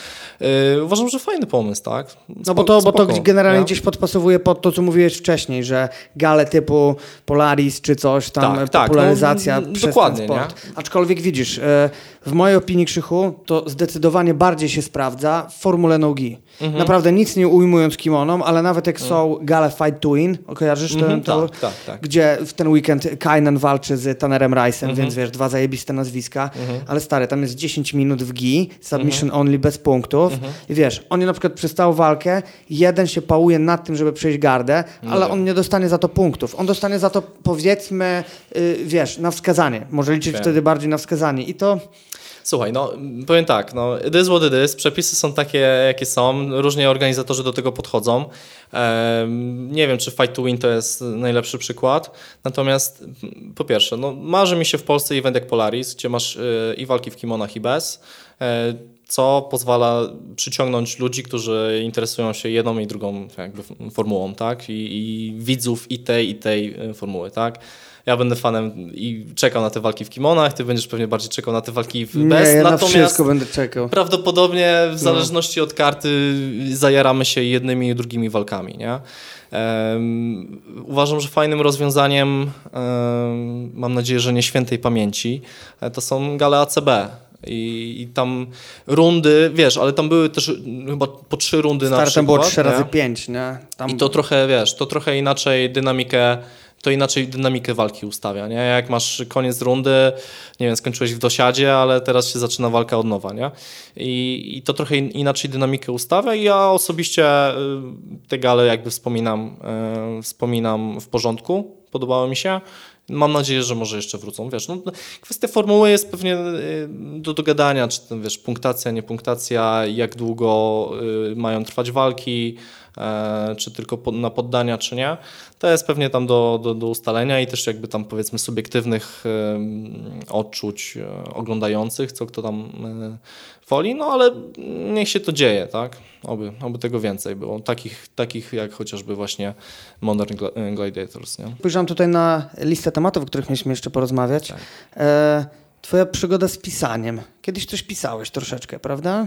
E, uważam, że fajny pomysł, tak? Spoko, no bo to, bo to generalnie ja? gdzieś podpasowuje pod to, co mówiłeś wcześniej, że gale typu Polaris czy coś tam, tak, popularyzacja tak, no, przez dokładnie, ten sport. Nie? Aczkolwiek widzisz, e, w mojej opinii Krzychu to zdecydowanie bardziej się sprawdza w formule nogi. Mhm. Naprawdę nic nie ujmując kimonom, ale nawet jak mhm. są gale Fight to Win, kojarzysz mhm, ten, to, tak, tak, tak. gdzie w ten weekend Kainan walczy z Tannerem Rice'em, mhm. więc wiesz, dwa zajebiste nazwiska, mhm. ale stary, tam jest 10 minut w gi, submission mhm. only, bez punktów i wiesz, oni na przykład przez całą walkę, jeden się pałuje nad tym, żeby przejść gardę, no ale on nie dostanie za to punktów. On dostanie za to powiedzmy, yy, wiesz, na wskazanie. Może liczyć wtedy bardziej na wskazanie i to... Słuchaj, no powiem tak, no it is what it is, przepisy są takie, jakie są, różnie organizatorzy do tego podchodzą. nie wiem, czy Fight to Win to jest najlepszy przykład, natomiast po pierwsze, no marzy mi się w Polsce event jak Polaris, gdzie masz e, i walki w kimonach i bez, e, co pozwala przyciągnąć ludzi, którzy interesują się jedną i drugą jakby formułą, tak, I, i widzów i tej, i tej e, formuły, tak. Ja będę fanem i czekał na te walki w kimonach, ty będziesz pewnie bardziej czekał na te walki w bez. Nie, ja Natomiast na wszystko będę czekał. Prawdopodobnie w no. zależności no. od karty zajaramy się jednymi i drugimi walkami, nie? Um, uważam, że fajnym rozwiązaniem, um, mam nadzieję, że nie świętej pamięci, e, to są gale ACB. I, I, tam rundy, wiesz, ale tam były też chyba po trzy rundy Startem na przykład. było trzy razy pięć, nie? Tam... I to trochę, wiesz, to trochę inaczej dynamikę to inaczej dynamikę walki ustawia, nie? Jak masz koniec rundy, nie wiem, skończyłeś w dosiadzie, ale teraz się zaczyna walka od nowa, nie? I, i to trochę inaczej dynamikę ustawia i ja osobiście y, te gale jakby wspominam, yy, wspominam w porządku, podobało mi się. Mam nadzieję, że może jeszcze wrócą. Wiesz, no, kwestia formuły jest pewnie y, do dogadania, czy wiesz, punktacja, nie punktacja, jak długo y, mają trwać walki, czy tylko na poddania, czy nie. To jest pewnie tam do, do, do ustalenia i też jakby tam powiedzmy subiektywnych odczuć e, oglądających, co kto tam e, woli, no ale niech się to dzieje, tak? Oby, oby tego więcej było. Takich, takich jak chociażby właśnie Modern Gladiators. Nie? Spojrzałem tutaj na listę tematów, o których mieliśmy jeszcze porozmawiać. Tak. E, twoja przygoda z pisaniem. Kiedyś coś pisałeś troszeczkę, prawda?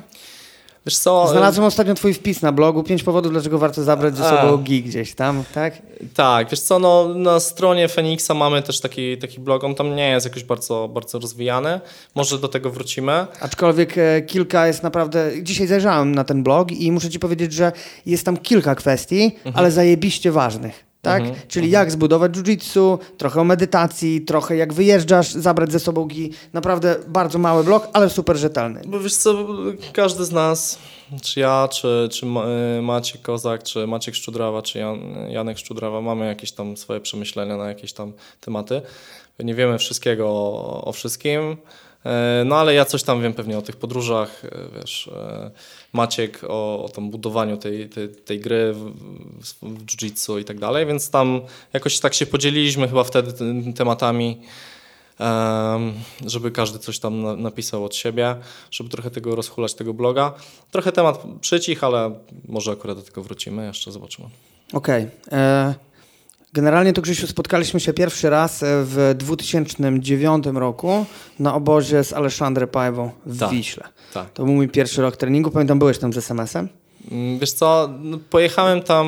Wiesz co? Znalazłem ostatnio twój wpis na blogu, pięć powodów, dlaczego warto zabrać ze sobą gi gdzieś tam, tak? Tak, wiesz co, no, na stronie Feniksa mamy też taki, taki blog, on tam nie jest jakoś bardzo, bardzo rozwijany, może do tego wrócimy. Aczkolwiek e, kilka jest naprawdę, dzisiaj zajrzałem na ten blog i muszę ci powiedzieć, że jest tam kilka kwestii, mhm. ale zajebiście ważnych tak? Mhm, Czyli mhm. jak zbudować jiu-jitsu, trochę o medytacji, trochę jak wyjeżdżasz, zabrać ze sobą gi. Naprawdę bardzo mały blok, ale super rzetelny. Bo wiesz co, każdy z nas, czy ja, czy, czy y, Maciek Kozak, czy Maciek Szczudrawa, czy Jan, Janek Szczudrawa, mamy jakieś tam swoje przemyślenia na jakieś tam tematy. Nie wiemy wszystkiego o, o wszystkim. E, no ale ja coś tam wiem pewnie o tych podróżach, e, wiesz, e, Maciek o, o tym budowaniu tej, tej, tej gry w, w jiu-jitsu i tak dalej, więc tam jakoś tak się podzieliliśmy chyba wtedy tematami, żeby każdy coś tam napisał od siebie, żeby trochę tego rozhulać, tego bloga. Trochę temat przycich, ale może akurat do tego wrócimy, jeszcze zobaczymy. Okej. Okay. Generalnie to Grzesiu spotkaliśmy się pierwszy raz e, w 2009 roku na obozie z Aleszandrem Pajwą w tak, Wiśle. Tak. To był mój pierwszy rok treningu. Pamiętam, byłeś tam z SMS-em? Mm, wiesz co, no, pojechałem tam...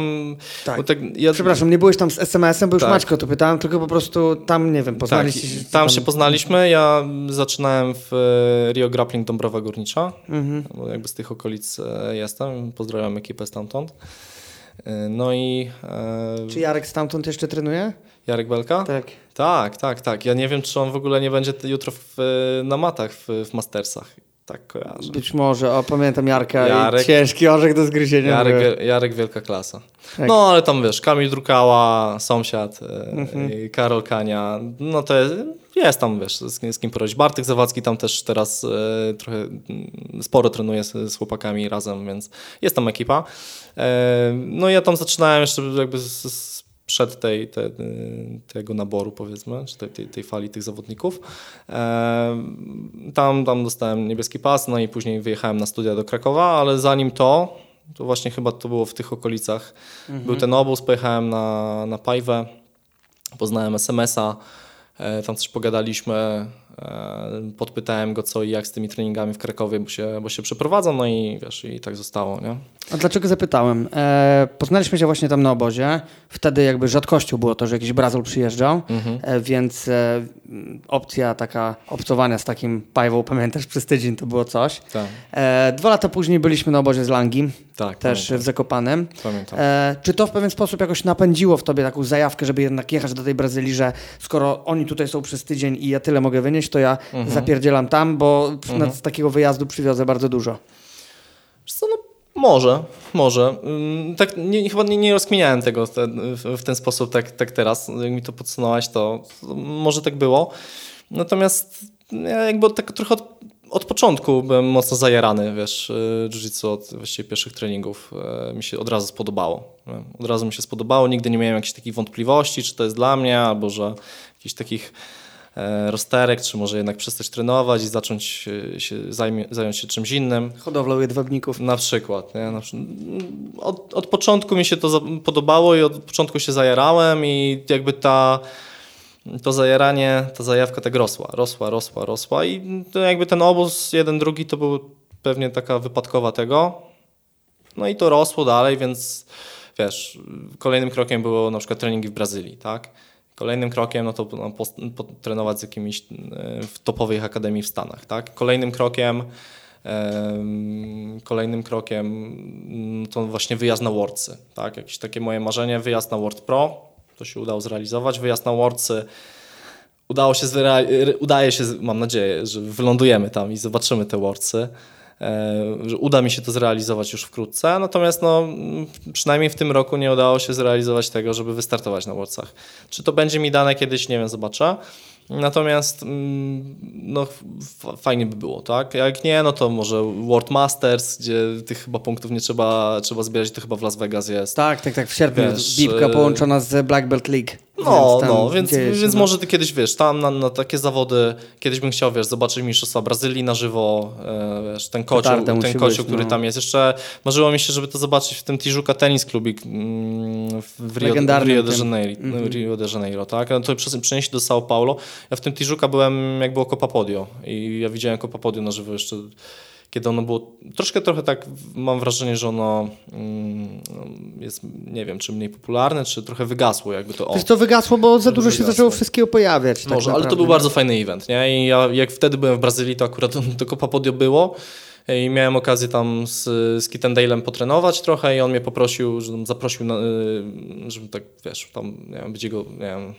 Tak. tak ja... Przepraszam, nie byłeś tam z SMS-em, bo już tak. Maćko to pytałem, tylko po prostu tam, nie wiem, poznaliście tak. się. Tam, się poznaliśmy. Ja zaczynałem w e, Rio Grappling Dąbrowa Górnicza, mhm. bo jakby z tych okolic e, jestem. Pozdrawiam ekipę stamtąd. E, no i... E... Czy Jarek stamtąd jeszcze trenuje? Jarek Belka? Tak. Tak, tak, tak. Ja nie wiem, czy on w ogóle nie będzie jutro w, na matach w, w Mastersach. Tak kojarzę. Być może, o pamiętam Jarka Jarek, ciężki orzech do zgryzienia. Jarek, Jarek wielka klasa. Tak. No ale tam wiesz, Kamil Drukała, sąsiad, e, mhm. Karol Kania, no to jest, jest tam wiesz, z, z kim porobić. Bartek Zawadzki tam też teraz e, trochę mm, sporo trenuje z, z, chłopakami razem, więc jest tam ekipa. E, no ja tam zaczynałem jeszcze jakby z, z przed tej, te, tego naboru, powiedzmy, czy tej, tej, tej, fali tych zawodników. Tam, tam dostałem niebieski pas, no i później wyjechałem na studia do Krakowa, ale zanim to, to właśnie chyba to było w tych okolicach, mhm. był ten obóz, pojechałem na, na Pajwę, poznałem SMS-a, e, tam też pogadaliśmy, podpytałem go co i jak z tymi treningami w Krakowie, bo się, bo się przeprowadzą, no i wiesz, i tak zostało, nie? A dlaczego zapytałem? E, poznaliśmy się właśnie tam na obozie. Wtedy jakby rzadkością było to, że jakiś Brazil przyjeżdżał, mhm. e, więc e, opcja taka obcowania z takim pajwą, pamiętasz, przez tydzień to było coś. Tak. E, dwa lata później byliśmy na obozie z Langi, tak, też pamiętam. w Zakopanem. Pamiętam. E, czy to w pewien sposób jakoś napędziło w tobie taką zajawkę, żeby jednak jechać do tej Brazylii, że skoro oni tutaj są przez tydzień i ja tyle mogę wynieść, to ja mhm. zapierdzielam tam, bo mhm. z takiego wyjazdu przywiozę bardzo dużo. Co, no, może, może. Mm, tak, nie, chyba nie, nie rozkminiałem tego w ten, w ten sposób tak, tak teraz. Jak mi to podsunąłeś, to może tak było. Natomiast ja jakby tak trochę od, od początku byłem mocno zajarany, wiesz, y, jiu-jitsu od właściwie pierwszych treningów y, mi się od razu spodobało. Od razu mi się spodobało, nigdy nie miałem jakichś takich wątpliwości, czy to jest dla mnie, albo że jakichś takich E, rozterek, czy może jednak przestać trenować i zacząć się zajmie, zająć się czymś innym. Hodowlą jedwabników. Na przykład. Nie? Na, od, od początku mi się to podobało i od początku się zajarałem i jakby ta to zajaranie, ta zajawka tak rosła, rosła, rosła, rosła i to jakby ten obóz, jeden, drugi to był pewnie taka wypadkowa tego. No i to rosło dalej, więc wiesz, kolejnym krokiem było na przykład treningi w Brazylii, tak? Kolejnym krokiem no to no, z jakimiś e, w topowej akademii w Stanach. Tak? Kolejnym krokiem Kolejnym krokiem mm, to właśnie wyjazd na Worldsy. Tak? Jakieś takie moje marzenie, wyjazd na World Pro, to się udało zrealizować. Wyjazd na Worldsy udało się, udaje się, mam nadzieję, że wylądujemy tam i zobaczymy te Worldsy. E, że uda mi się to zrealizować już wkrótce, natomiast no, przynajmniej w tym roku nie udało się zrealizować tego, żeby wystartować na Worldsach. Czy to będzie mi dane kiedyś, nie wiem, zobaczę. Natomiast mm, no, fajnie by było, tak? Jak nie, no to może World Masters, gdzie tych chyba punktów nie trzeba, trzeba zbierać, to chyba w Las Vegas jest. Tak, tak, tak, w sierpniu Wiesz, e, połączona z Black Belt League. No, więc no, więc, więc no. może ty kiedyś, wiesz, tam na, na, takie zawody, kiedyś bym chciał, wiesz, zobaczyć Mistrzostwa Brazylii na żywo, e, wiesz, ten kocioł, ten kocioł być, który no. tam jest. Jeszcze marzyło mi się, żeby to zobaczyć w tym Tijuca Tennis Clubik mm, w Rio, w Rio, de Janeiro, mm -hmm. Rio de Janeiro, tak? No to przenieść do São Paulo. Ja w tym Tijuca byłem, jak było Copa Podio i ja widziałem Copa Podio na żywo jeszcze kiedy ono było troszkę trochę tak, mam wrażenie, że ono mm, jest, nie wiem, czy mniej popularne, czy trochę wygasło jakby to. O, Wiesz, to wygasło, bo za dużo się wygasło. zaczęło wszystkiego pojawiać. tak Może, ale to był bardzo fajny event, nie? I ja jak wtedy byłem w Brazylii, to akurat to Copa Podio było i miałem okazję tam z, z Kitten Dale'em potrenować trochę i on mnie poprosił, żebym zaprosił, na, y, żebym tak, wiesz, tam, wiem, być jego, nie wiem,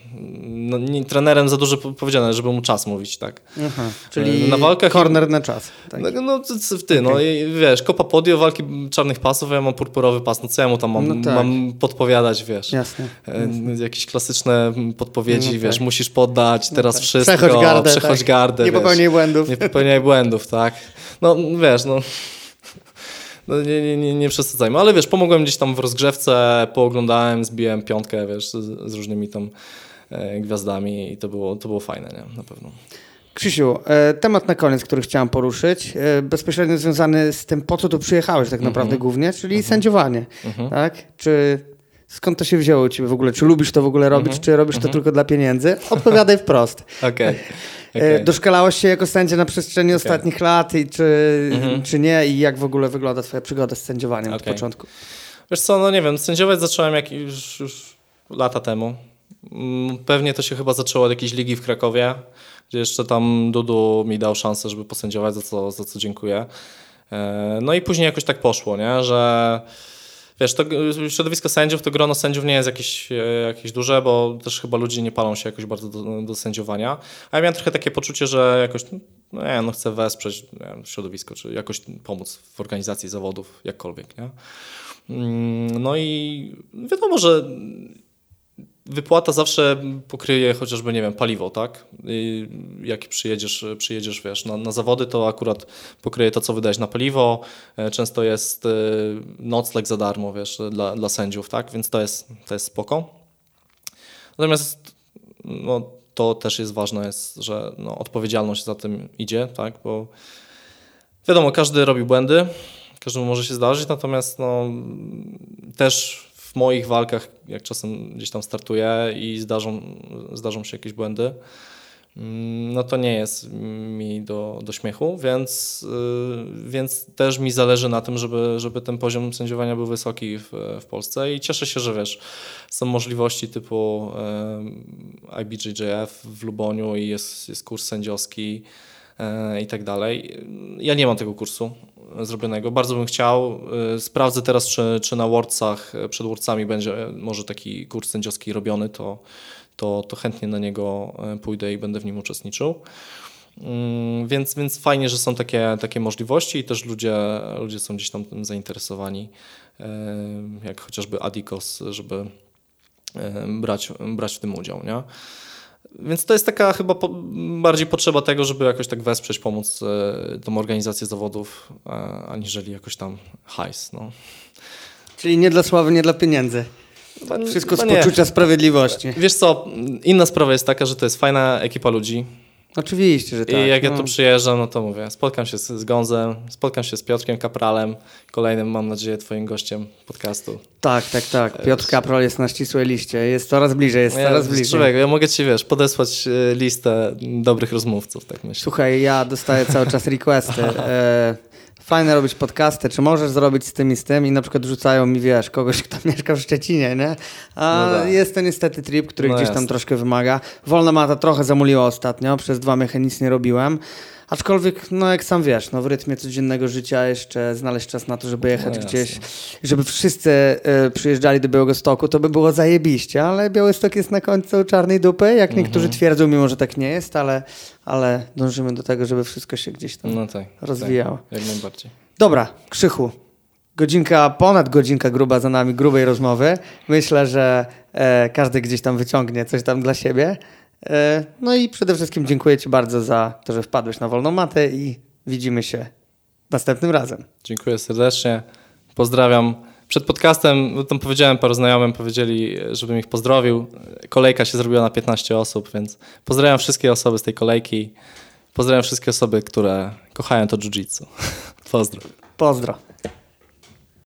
no, nie, trenerem za dużo po- powiedziane, żeby mu czas mówić, tak. Aha, czyli Na walkach- corner na czas. Tak. No, no c- ty, no i wiesz, Copa Podio, walki czarnych pasów, a ja mam purpurowy pas, no co ja mu tam mam, No tak. mam podpowiadać, wiesz. Jasne. E, Jakieś klasyczne podpowiedzi, No wiesz, tak. musisz poddać, teraz tak. wszystko, Przechodź gardę, przechodź tak. gardę, Nie wiesz. popełniaj błędów. Nie popełniaj błędów, tak. No wiesz, no. No, nie, nie, nie, nie przesadzajmy, ale wiesz, pomogłem gdzieś tam w rozgrzewce, pooglądałem, zbiłem piątkę, wiesz, z, z różnymi tam e, gwiazdami i to było, to było fajne, nie? Na pewno. Krzysiu, e, temat na koniec, który chciałem poruszyć, e, bezpośrednio związany z tym, po co tu przyjechałeś tak naprawdę Mhm. głównie, czyli sędziowanie. Tak? Czy skąd to się wzięło u ciebie w ogóle? Czy lubisz to w ogóle robić, Mhm. czy robisz to tylko dla pieniędzy? Odpowiadaj wprost. Okej. E, okej. Doszkalałeś się jako sędzia na przestrzeni ostatnich lat i czy, Mhm. czy nie i jak w ogóle wygląda twoja przygoda z sędziowaniem od Okej. początku? Wiesz co, no nie wiem, sędziować zacząłem jak już, już lata temu. Mm, Pewnie to się chyba zaczęło od jakiejś ligi w Krakowie, gdzie jeszcze tam Dudu mi dał szansę, żeby posędziować, za co, za co dziękuję. E, No i później jakoś tak poszło, nie? że wiesz, to środowisko sędziów, to grono sędziów nie jest jakieś, e, jakieś duże, bo też chyba ludzie nie palą się jakoś bardzo do, do sędziowania. A ja miałem trochę takie poczucie, że jakoś, no nie, no chcę wesprzeć środowisko, czy jakoś pomóc w organizacji zawodów, jakkolwiek, nie? Mm, No i wiadomo, że wypłata zawsze pokryje chociażby, nie wiem, paliwo, tak? I jak przyjedziesz, przyjedziesz wiesz, na, na zawody, to akurat pokryje to, co wydajesz na paliwo. E, Często jest e, nocleg za darmo, wiesz, dla, dla sędziów, tak? Więc to jest, to jest spoko. Natomiast no, to też jest ważne, jest, że no, odpowiedzialność za tym idzie, tak? Bo wiadomo, każdy robi błędy, każdemu może się zdarzyć, natomiast no, też moich walkach, jak czasem gdzieś tam startuję i zdarzą, zdarzą się jakieś błędy, mm, no to nie jest mi do, do śmiechu, więc, y, więc też mi zależy na tym, żeby, żeby ten poziom sędziowania był wysoki w, w Polsce i cieszę się, że wiesz, są możliwości typu IBJJF w Luboniu i jest, jest kurs sędziowski i tak dalej. Ja nie mam tego kursu zrobionego, bardzo bym chciał. E, Sprawdzę teraz, czy, czy na Wordsach, e, przed Wordsami będzie e, może taki kurs sędziowski robiony, to, to, to chętnie na niego pójdę i będę w nim uczestniczył. Mm, Więc, więc fajnie, że są takie, takie możliwości i też ludzie, ludzie są gdzieś tam zainteresowani, jak chociażby Adikos, żeby brać, brać w tym udział. Nie? Więc to jest taka chyba po, bardziej potrzeba tego, żeby jakoś tak wesprzeć, pomóc e, tą organizację zawodów, aniżeli jakoś tam hajs. No. Czyli nie dla sławy, nie dla pieniędzy. Chyba- Wszystko z poczucia sprawiedliwości. Wiesz co, inna sprawa jest taka, że to jest fajna ekipa ludzi, Oczywiście, że tak. I jak ja no. tu przyjeżdżam, no to mówię, spotkam się z, z Gonzem, spotkam się z Piotrkiem Kapralem, kolejnym, mam nadzieję, twoim gościem podcastu. Tak, tak, tak. Piotr Kaprol jest na ścisłej liście. Jest coraz bliżej, jest Ja, coraz bliżej. człowiek, ja mogę ci, wiesz, podesłać e, listę dobrych rozmówców, tak myślę. Słuchaj, ja dostaję cały czas requesty. Fajne robić podcasty, czy możesz zrobić z tym i z tym i na przykład rzucają mi, wiesz, kogoś, kto mieszka w Szczecinie, nie? A No tak. jest to niestety trip, który No gdzieś tam troszkę wymaga. Wolna mata trochę zamuliła ostatnio, przez dwa miechy nic nie robiłem. Aczkolwiek, no jak sam wiesz, no w rytmie codziennego życia jeszcze znaleźć czas na to, żeby jechać No gdzieś, żeby wszyscy e, przyjeżdżali do Białegostoku, to by było zajebiście, ale Białystok jest na końcu czarnej dupy, jak niektórzy Mhm. twierdzą, mimo że tak nie jest, ale, ale dążymy do tego, żeby wszystko się gdzieś tam No tak. rozwijało. Tak, jak najbardziej. Dobra, Krzychu. Godzinka, ponad godzinka gruba za nami, grubej rozmowy. Myślę, że e, każdy gdzieś tam wyciągnie coś tam dla siebie. E, no i przede wszystkim dziękuję Ci bardzo za to, że wpadłeś na wolną matę i widzimy się następnym razem. Dziękuję serdecznie. Pozdrawiam. Przed podcastem, no tam powiedziałem paru znajomym, powiedzieli, żebym ich pozdrowił. Kolejka się zrobiła na 15 osób, więc pozdrawiam wszystkie osoby z tej kolejki. Pozdrawiam wszystkie osoby, które kochają to jiu-jitsu. Pozdro. Pozdro.